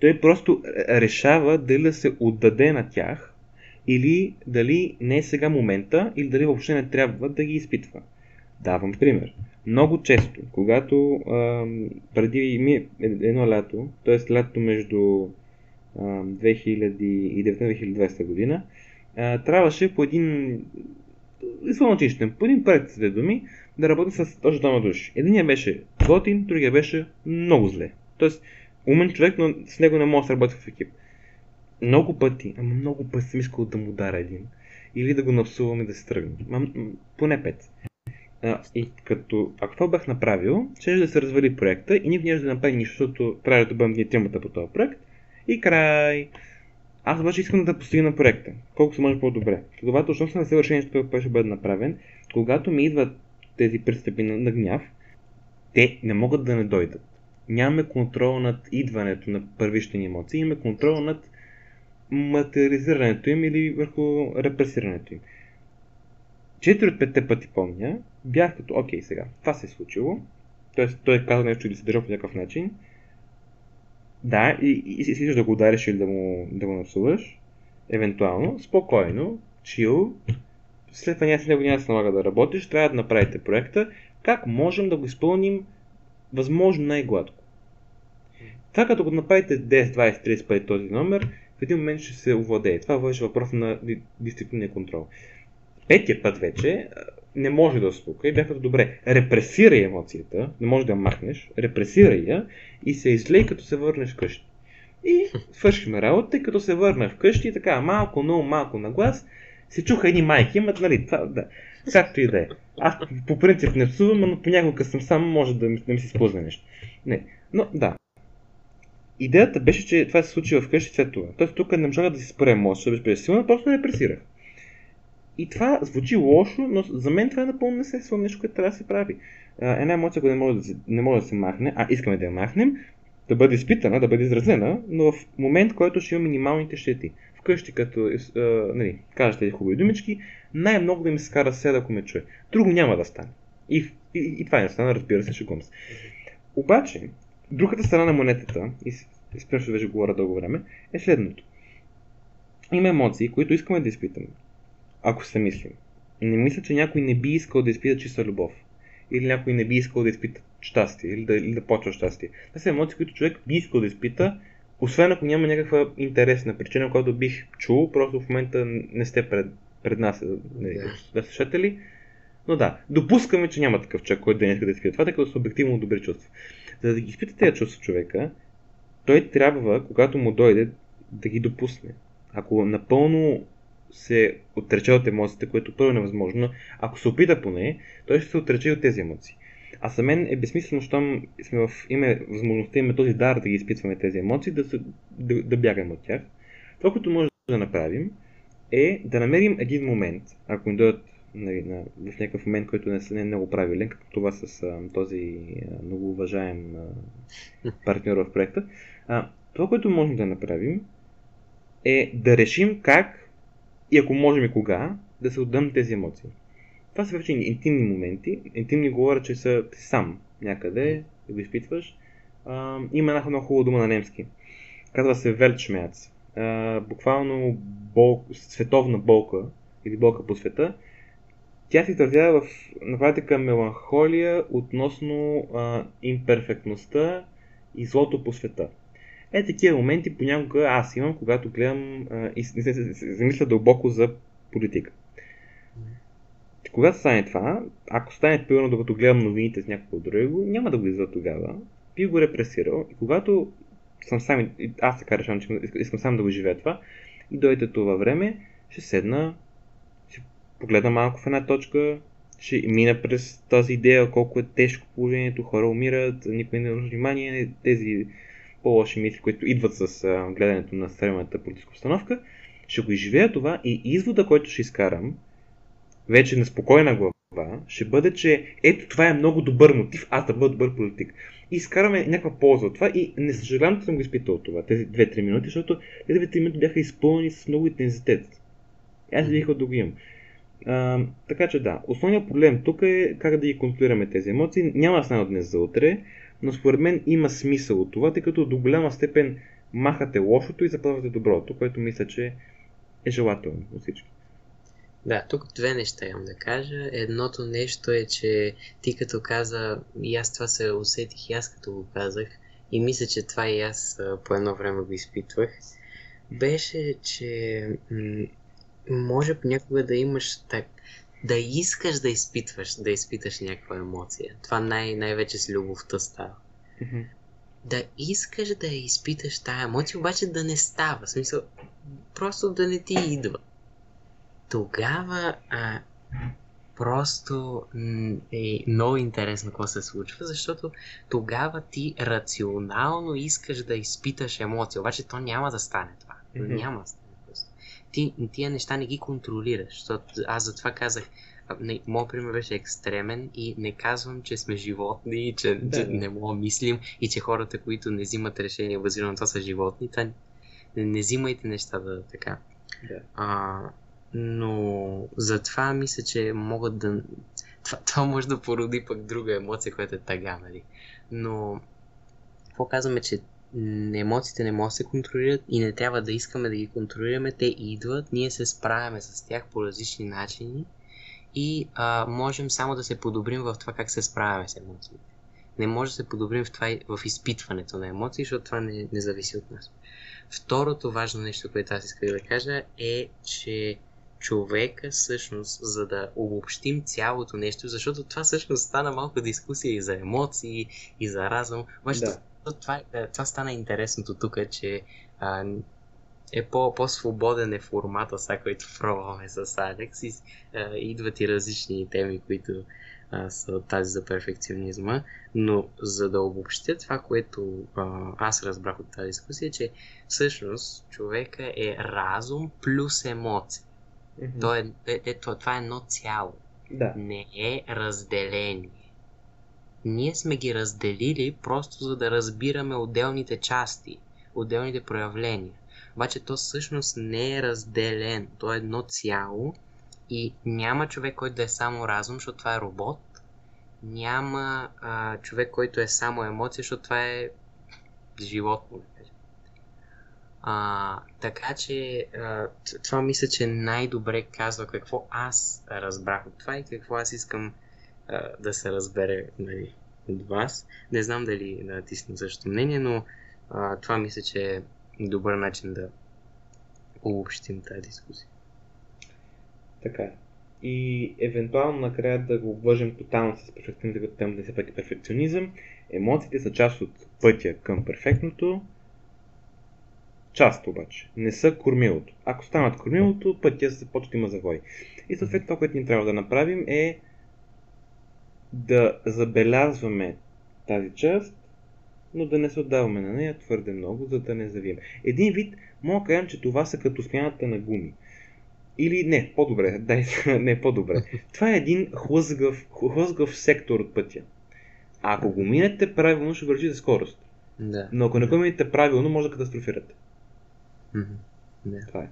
Той просто решава дали да се отдаде на тях или дали не е сега момента, или дали въобще не трябва да ги изпитва. Давам пример. Много често, когато ам, преди ми едно лято, т.е. лято между ам, 2019-2020 година, а, трябваше по един извън училищен, по един проект думи, да работя с точно двама души. Единият беше готин, другия беше много зле. Тоест, умен човек, но с него не може да се работи в екип. Много пъти, ама много пъти съм искал да му дара един. Или да го напсувам и да се тръгне. Поне пет. А, и като, ако това бях направил, ще да се развали проекта и никой няма да направи нищо, защото трябва да бъдем ние тримата по този проект. И край. Аз обаче искам да постигна проекта, колко се може по-добре. Следователно, защото съм на съвършението, което ще бъде направен, когато ми идват тези пристъпи на, на гняв, те не могат да не дойдат. Нямаме контрол над идването на първични емоции, имаме контрол над материализирането им или върху репресирането им. Четири от петте пъти помня, бях като, окей, сега, това се е случило, т.е. той е казал нещо или се държал по някакъв начин, да, и, и, и искаш да го удариш или да му, да го насуваш, евентуално, спокойно, чил, след това с него няма да се налага да работиш, трябва да направите проекта, как можем да го изпълним възможно най-гладко. Това като го направите 10, 20, 30 пъти този номер, в един момент ще се овладее. Това беше въпрос на ди- дисциплинния контрол. Петия път вече не може да успока и бях като добре. Репресирай емоцията, не може да я махнеш, репресирай я и се излей като се върнеш вкъщи. И свършихме работа и като се върна вкъщи, така малко, много малко на глас, се чуха едни майки, имат, нали, това, да. Както и да е. Аз по принцип не псувам, но понякога съм сам, може да ми, да ми се изплъзне нещо. Не. Но да. Идеята беше, че това се случи вкъщи след това. Тоест тук не можах да си спра емоцията, беше пресилна, просто не пресирах. И това звучи лошо, но за мен това е напълно несествено нещо, което трябва да се прави. Една емоция, която не може да се, не може да се махне, а искаме да я махнем, да бъде изпитана, да бъде изразена, но в момент, който ще има минималните щети. Вкъщи, като а, нали, кажеш тези хубави думички, най-много да ми се кара седа, ако ме чуе. Друго няма да стане. И, и, и това не стана, разбира се, шегувам се. Обаче, другата страна на монетата, и спрям ще вече говоря дълго време, е следното. Има емоции, които искаме да изпитаме, ако се мислим. Не мисля, че някой не би искал да изпита чиста любов. Или някой не би искал да изпита щастие, или да, или да почва щастие. Това са емоции, които човек би искал да изпита, освен ако няма някаква интересна причина, която бих чул, просто в момента не сте пред, пред нас, нали, да слушате ли. Но да, допускаме, че няма такъв човек, който да не иска да изпита това, тъй като са обективно добри чувства. За да ги изпита тези чувства човека, той трябва, когато му дойде, да ги допусне. Ако напълно се отрече от емоциите, което първо е невъзможно, ако се опита поне, той ще се отрече от тези емоции. А за мен е безсмислено, щом сме в име възможността, имаме този дар да ги изпитваме тези емоции, да, се, да, да бягаме от тях. Това, което може да направим, е да намерим един момент, ако ни дойдат нали, на, в някакъв момент, който не, не е много правилен, като това с а, този а, много уважаем а, партньор в проекта, а, това, което можем да направим, е да решим как и ако можем и кога да се отдам тези емоции. Това са вече интимни моменти. Интимни говоря, че са сам някъде, да го изпитваш. А, има една много хубава дума на немски. Казва се Велтшмерц. буквално бол, световна болка или болка по света. Тя се изразява в на практика меланхолия относно а, имперфектността и злото по света. Е, такива моменти понякога аз имам, когато гледам а, и замисля дълбоко за политика. Когато стане това, ако стане примерно докато гледам новините с някакво друго, няма да го излиза тогава. Би го репресирал и когато съм сам, аз така решавам, че искам сам да го живея това и дойде това време, ще седна, ще погледна малко в една точка, ще мина през тази идея колко е тежко положението, хора умират, никой не обръща внимание, тези по-лоши мисли, които идват с гледането на съвременната политическа установка, ще го изживея това и извода, който ще изкарам, вече на спокойна глава, ще бъде, че ето това е много добър мотив, аз да бъда добър политик. И изкараме някаква полза от това и не съжалявам, че съм го изпитал това, тези 2-3 минути, защото тези 2-3 минути бяха изпълнени с много интензитет. И аз бих да го имам. А, така че да, основният проблем тук е как да ги контролираме тези емоции. Няма да стане от днес за утре, но според мен има смисъл от това, тъй като до голяма степен махате лошото и запазвате доброто, което мисля, че е желателно от всички. Да, тук две неща имам да кажа. Едното нещо е, че ти като каза, и аз това се усетих и аз като го казах, и мисля, че това и аз по едно време го изпитвах, беше, че м- може понякога да имаш так, да искаш да изпитваш, да изпиташ някаква емоция. Това най- най-вече с любовта става. Mm-hmm. Да искаш да изпиташ тая емоция, обаче да не става. В смисъл, просто да не ти идва тогава а, просто е много интересно какво се случва, защото тогава ти рационално искаш да изпиташ емоция, обаче то няма да стане това. Mm-hmm. Няма да стане просто. Ти тия неща не ги контролираш, защото аз затова казах, не, моят пример беше екстремен и не казвам, че сме животни и че, да, че не мога мислим и че хората, които не взимат решения базирано на това са животни, та не, не взимайте неща да така. Да. А, но затова мисля, че могат да... Това, това може да породи пък друга емоция, която е тага, нали? Но какво казваме, че емоциите не могат да се контролират и не трябва да искаме да ги контролираме. Те идват, ние се справяме с тях по различни начини и а, можем само да се подобрим в това как се справяме с емоциите. Не може да се подобрим в, това, в изпитването на емоции, защото това не, не зависи от нас. Второто важно нещо, което аз исках да кажа е, че човека всъщност, за да обобщим цялото нещо, защото това всъщност стана малко дискусия и за емоции, и за разум. Обаче да. Това, това, това стана интересното тук, че а, е по, по-свободен е формата, сега, който пробваме с Алекс и а, идват и различни теми, които а, са тази за перфекционизма, но за да обобщя това, което а, аз разбрах от тази дискусия, е, че всъщност човека е разум плюс емоция. Mm-hmm. То е, е, е, това е едно цяло. Да. Не е разделение. Ние сме ги разделили просто за да разбираме отделните части, отделните проявления. Обаче то всъщност не е разделен. То е едно цяло и няма човек, който да е само разум, защото това е робот. Няма а, човек, който е само емоция, защото това е животно. А, така че а, това мисля, че най-добре казва какво аз разбрах от това и какво аз искам да се разбере нали, от вас. Не знам дали да, ти на същото мнение, но а, това мисля, че е добър начин да обобщим тази дискусия. Така. И евентуално накрая да го обвържем тотално с перфекционизъм, като темата се пак е перфекционизъм. Емоциите са част от пътя към перфектното. Част обаче. Не са кормилото. Ако станат кормилото, пътя започва да има завой. И съответно това, което ни трябва да направим е да забелязваме тази част, но да не се отдаваме на нея твърде много, за да не завием. Един вид, мога да кажем, че това са като смяната на гуми. Или не, по-добре, дай, не, по-добре. Това е един хлъзгав, хлъзгав сектор от пътя. А ако го минете правилно, ще вършите скорост. Да. Но ако не го минете правилно, може да катастрофирате. Да. Това е.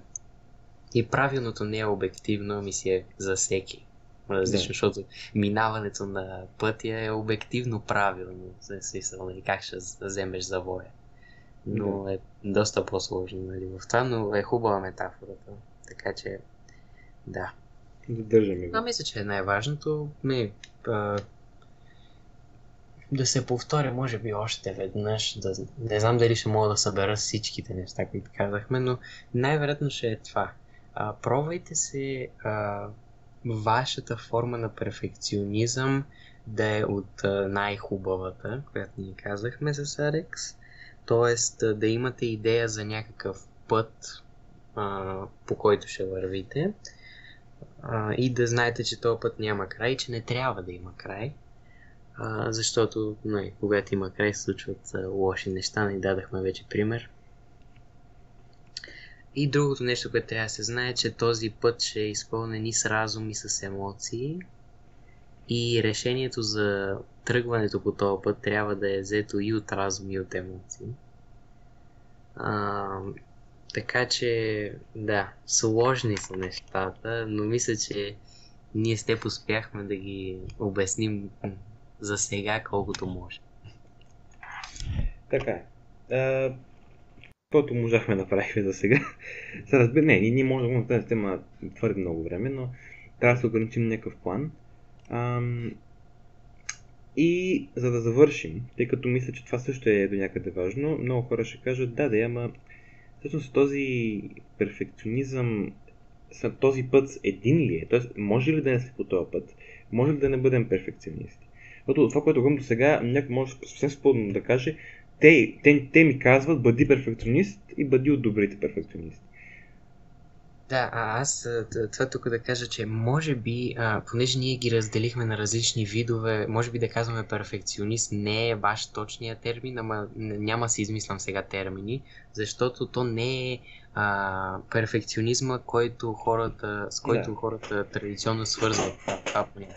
И правилното не е обективно, ами си е за всеки. Различно, Да. защото минаването на пътя е обективно правилно. В смисъл, нали, как ще вземеш завоя. Но е доста по-сложно нали, в това, но е хубава метафората. Така че, да. Задържаме Това го. мисля, че е най-важното. Не, а, да се повторя, може би, още веднъж. Да, не знам дали ще мога да събера всичките неща, които казахме, но най-вероятно ще е това. А, пробвайте се а, вашата форма на перфекционизъм да е от най-хубавата, която ни казахме с Алекс. Тоест да имате идея за някакъв път, а, по който ще вървите а, и да знаете, че този път няма край, че не трябва да има край, а, защото не, когато има край случват лоши неща, не дадахме вече пример. И другото нещо, което трябва да се знае, е, че този път ще е изпълнен и с разум и с емоции. И решението за тръгването по този път трябва да е взето и от разум и от емоции. А, така че, да, сложни са нещата, но мисля, че ние с теб успяхме да ги обясним за сега колкото може. Така. А, Каквото можахме да направим за сега. Сега разбира, не, ние, можем да тази тема твърде много време, но трябва да се ограничим някакъв план. Ам, и за да завършим, тъй като мисля, че това също е до някъде важно, много хора ще кажат, да, да, ама всъщност този перфекционизъм този път един ли е? Тоест, може ли да не сме по този път? Може ли да не бъдем перфекционисти? Защото това, което говорим до сега, някой може съвсем спорно да каже, те, те, те ми казват, бъди перфекционист и бъди от добрите перфекционисти. Да, а аз това тук да кажа, че може би, а, понеже ние ги разделихме на различни видове, може би да казваме перфекционист не е баш точния термин, ама няма си измислям сега термини, защото то не е а, перфекционизма, който хората, с който Да. хората традиционно свързват това, понятие.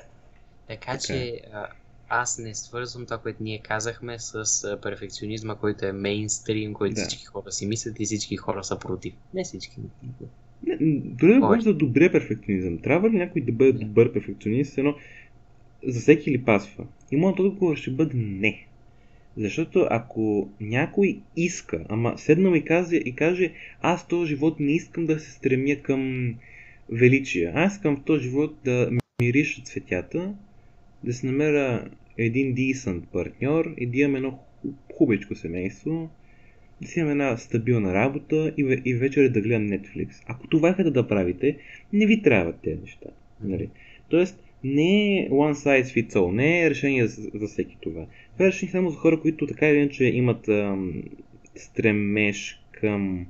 Така Така е. че а, аз не свързвам това, което ние казахме с перфекционизма, който е мейнстрим, който Да. всички хора си мислят и всички хора са против. Не всички. Не, Дори да Кой? говорим за добрия перфекционизъм. Трябва ли някой да бъде добър перфекционист, едно за всеки ли пасва? И моят отговор ще бъде не. Защото ако някой иска, ама седнал и каже, и каже аз този живот не искам да се стремя към величие, аз искам в този живот да мириша цветята, да се намеря един decent партньор и да имам едно ху- хубавичко семейство, да си имам една стабилна работа и, и вечер да гледам Netflix. Ако това искате да правите, не ви трябват тези неща. Нали? Тоест, не е one size fits all, не е решение за, за всеки това. Това е решение само за хора, които така или иначе имат ам, стремеж към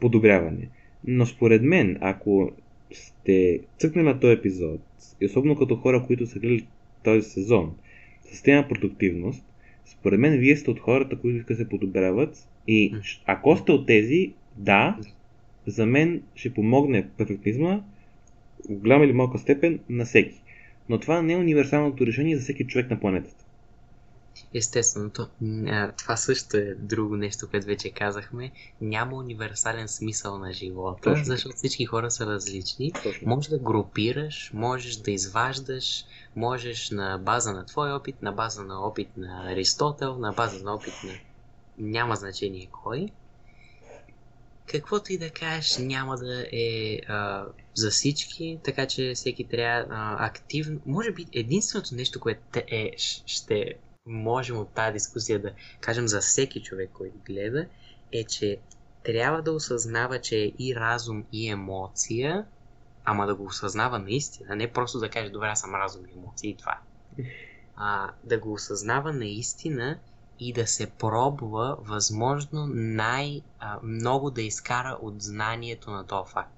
подобряване. Но според мен, ако сте цъкнали на този епизод, и особено като хора, които са гледали този сезон, с тема продуктивност, според мен вие сте от хората, които искат да се подобряват и ако сте от тези, да, за мен ще помогне перфектизма в голяма или малка степен на всеки. Но това не е универсалното решение за всеки човек на планетата. Естествено, то, това също е друго нещо, което вече казахме. Няма универсален смисъл на живота, Точно. защото всички хора са различни. Точно. Може да групираш, можеш да изваждаш, можеш на база на твой опит, на база на опит на Аристотел, на база на опит на няма значение кой. Каквото и да кажеш, няма да е а, за всички, така че всеки трябва а, активно. Може би единственото нещо, което е, ще можем от тази дискусия да кажем за всеки човек, който гледа, е, че трябва да осъзнава, че е и разум, и емоция, ама да го осъзнава наистина, не просто да каже, добре, аз съм разум и емоции и това. А, да го осъзнава наистина и да се пробва възможно най-много да изкара от знанието на този факт.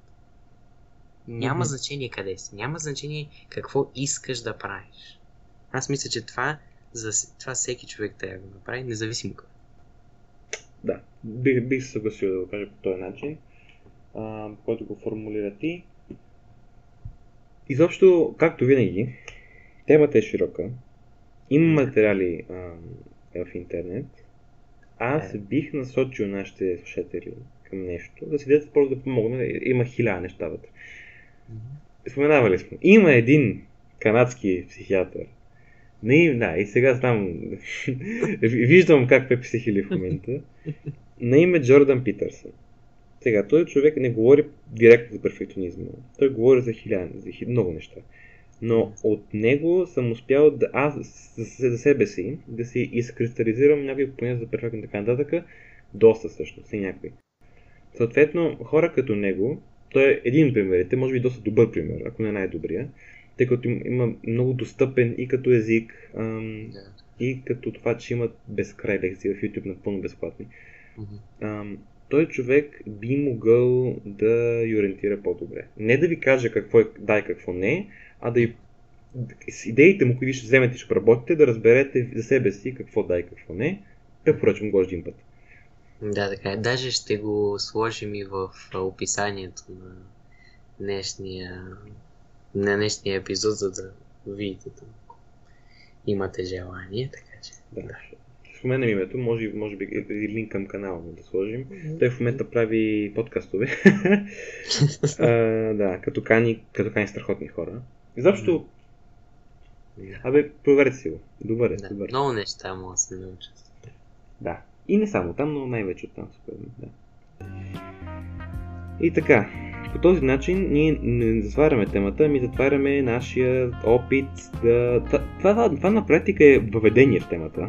Няма mm-hmm. значение къде си, няма значение какво искаш да правиш. Аз мисля, че това за това всеки човек трябва да го направи, независимо какво. Да, бих, бих се съгласил да го кажа по този начин, а, който го формулира ти. Изобщо, както винаги, темата е широка. Има материали а, в интернет. Аз е. бих насочил нашите слушатели към нещо, да дадат просто да помогне. Има хиляда неща вътре. Споменавали сме. Има един канадски психиатър, не, да, и сега знам. Виждам как Пепи се хили в момента. На име Джордан Питърсън. Сега, този човек не говори директно за перфекционизма. Той говори за хиляди, за хил... много неща. Но от него съм успял да аз за, себе си да си изкристализирам някои поне за перфектно така нататък. Доста всъщност, и някои. Съответно, хора като него, той е един пример, те може би доста добър пример, ако не най-добрия тъй като има много достъпен и като език, ам, yeah. и като това, че имат безкрай лекции в YouTube напълно безплатни. Mm-hmm. Ам, той човек би могъл да й ориентира по-добре. Не да ви каже какво е да и какво не, а да и с идеите му, които ще вземете и ще работите, да разберете за себе си какво да и какво не. Препоръчвам го още един път. Да, така е. Даже ще го сложим и в описанието на днешния на днешния епизод, за да видите там. Имате желание, така че. Да. Споменам името, може, може би и линк към канала да сложим. Mm-hmm. Той в момента прави подкастове. а, да, като кани, като кани страхотни хора. Изобщо, mm-hmm. Абе, проверете си го. Добър е, да, добър. Много неща могат да се научат. Да. И не само там, но най-вече от там, според. Да. И така, по този начин ние не затваряме темата, ами затваряме нашия опит да... Това, това, това на практика е въведение в темата.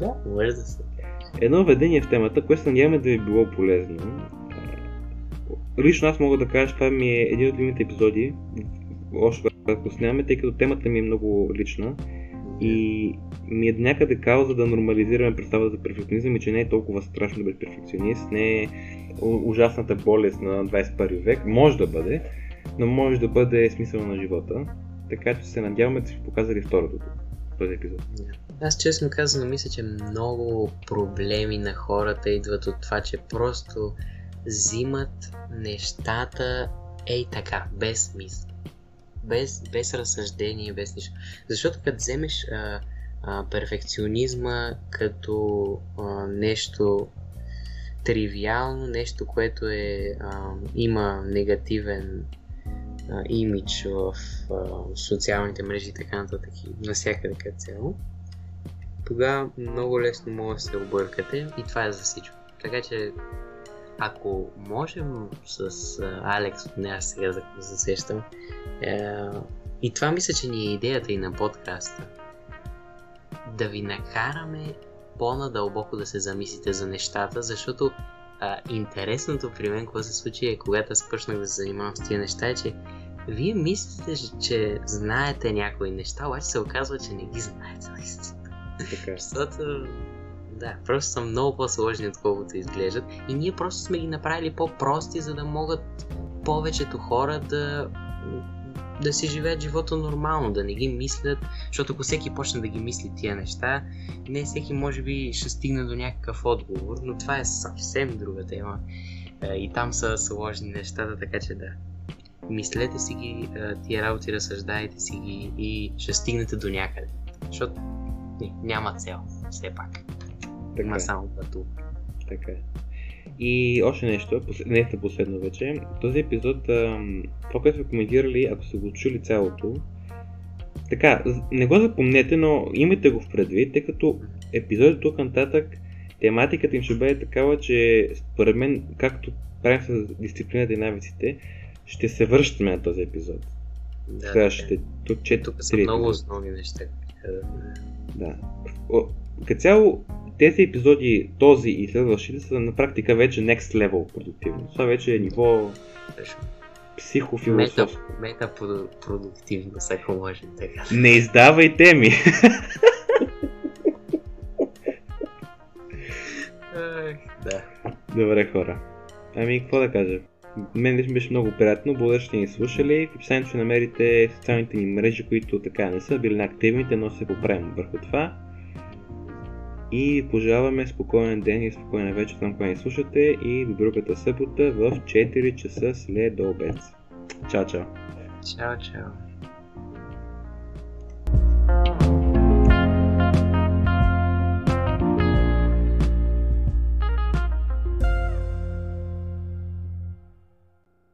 да, може да се. Едно въведение в темата, което надяваме да ви било полезно. Лично аз мога да кажа, това ми е един от любимите епизоди, още когато снимаме, тъй като темата ми е много лична и ми е някъде кауза да нормализираме представата за перфекционизъм и че не е толкова страшно да бъде перфекционист, не е ужасната болест на 21 век, може да бъде, но може да бъде смисъл на живота. Така че се надяваме да си показали второто този епизод. Аз честно казано мисля, че много проблеми на хората идват от това, че просто взимат нещата ей така, без смисъл. Без, без разсъждение, без нищо. Защото като вземеш а, а, перфекционизма като а, нещо тривиално, нещо, което е, а, има негативен а, имидж в а, социалните мрежи и така нататък навсякъде като цяло, тогава много лесно може да се объркате и това е за всичко. Така че ако можем с Алекс, не аз сега да се засещам, е, и това мисля, че ни е идеята и на подкаста, да ви накараме по-надълбоко да се замислите за нещата, защото а, интересното при мен, какво се случи е, когато аз почнах да се занимавам с тия неща, е, че вие мислите, че знаете някои неща, обаче се оказва, че не ги знаете. Така. Защото Да, просто са много по-сложни, отколкото изглеждат. И ние просто сме ги направили по-прости, за да могат повечето хора да да си живеят живота нормално, да не ги мислят, защото ако всеки почне да ги мисли тия неща, не всеки може би ще стигне до някакъв отговор, но това е съвсем друга тема. Е, и там са сложни нещата, така че да. Мислете си ги е, тия работи, разсъждайте си ги и ще стигнете до някъде. Защото не, няма цел, все пак. Така Има е. само пъту. Така е. И още нещо, не е последно вече. Този епизод, това, което сме коментирали, ако сте го чули цялото, така, не го запомнете, но имайте го в предвид, тъй като епизодът тук нататък, тематиката им ще бъде такава, че според мен, както правим с дисциплината и навиците, ще се връщаме на този епизод. Да, Следващите, тук, че, тук са много основни неща. Да. Като цяло, тези епизоди, този и следващите са на практика вече next level продуктивно. Това вече е ниво психофилософско. Мета, мета продуктивност, ако може така. Не издавай теми! да. Добре хора. Ами, какво да кажа? Мен лично беше много приятно, благодаря, че ни слушали. В описанието ще намерите социалните ни мрежи, които така не са били на активните, но се поправим върху това. И пожелаваме спокоен ден и спокойна вечер там, когато ни слушате и до другата събота в 4 часа след обед. Чао, чао! Чао, чао!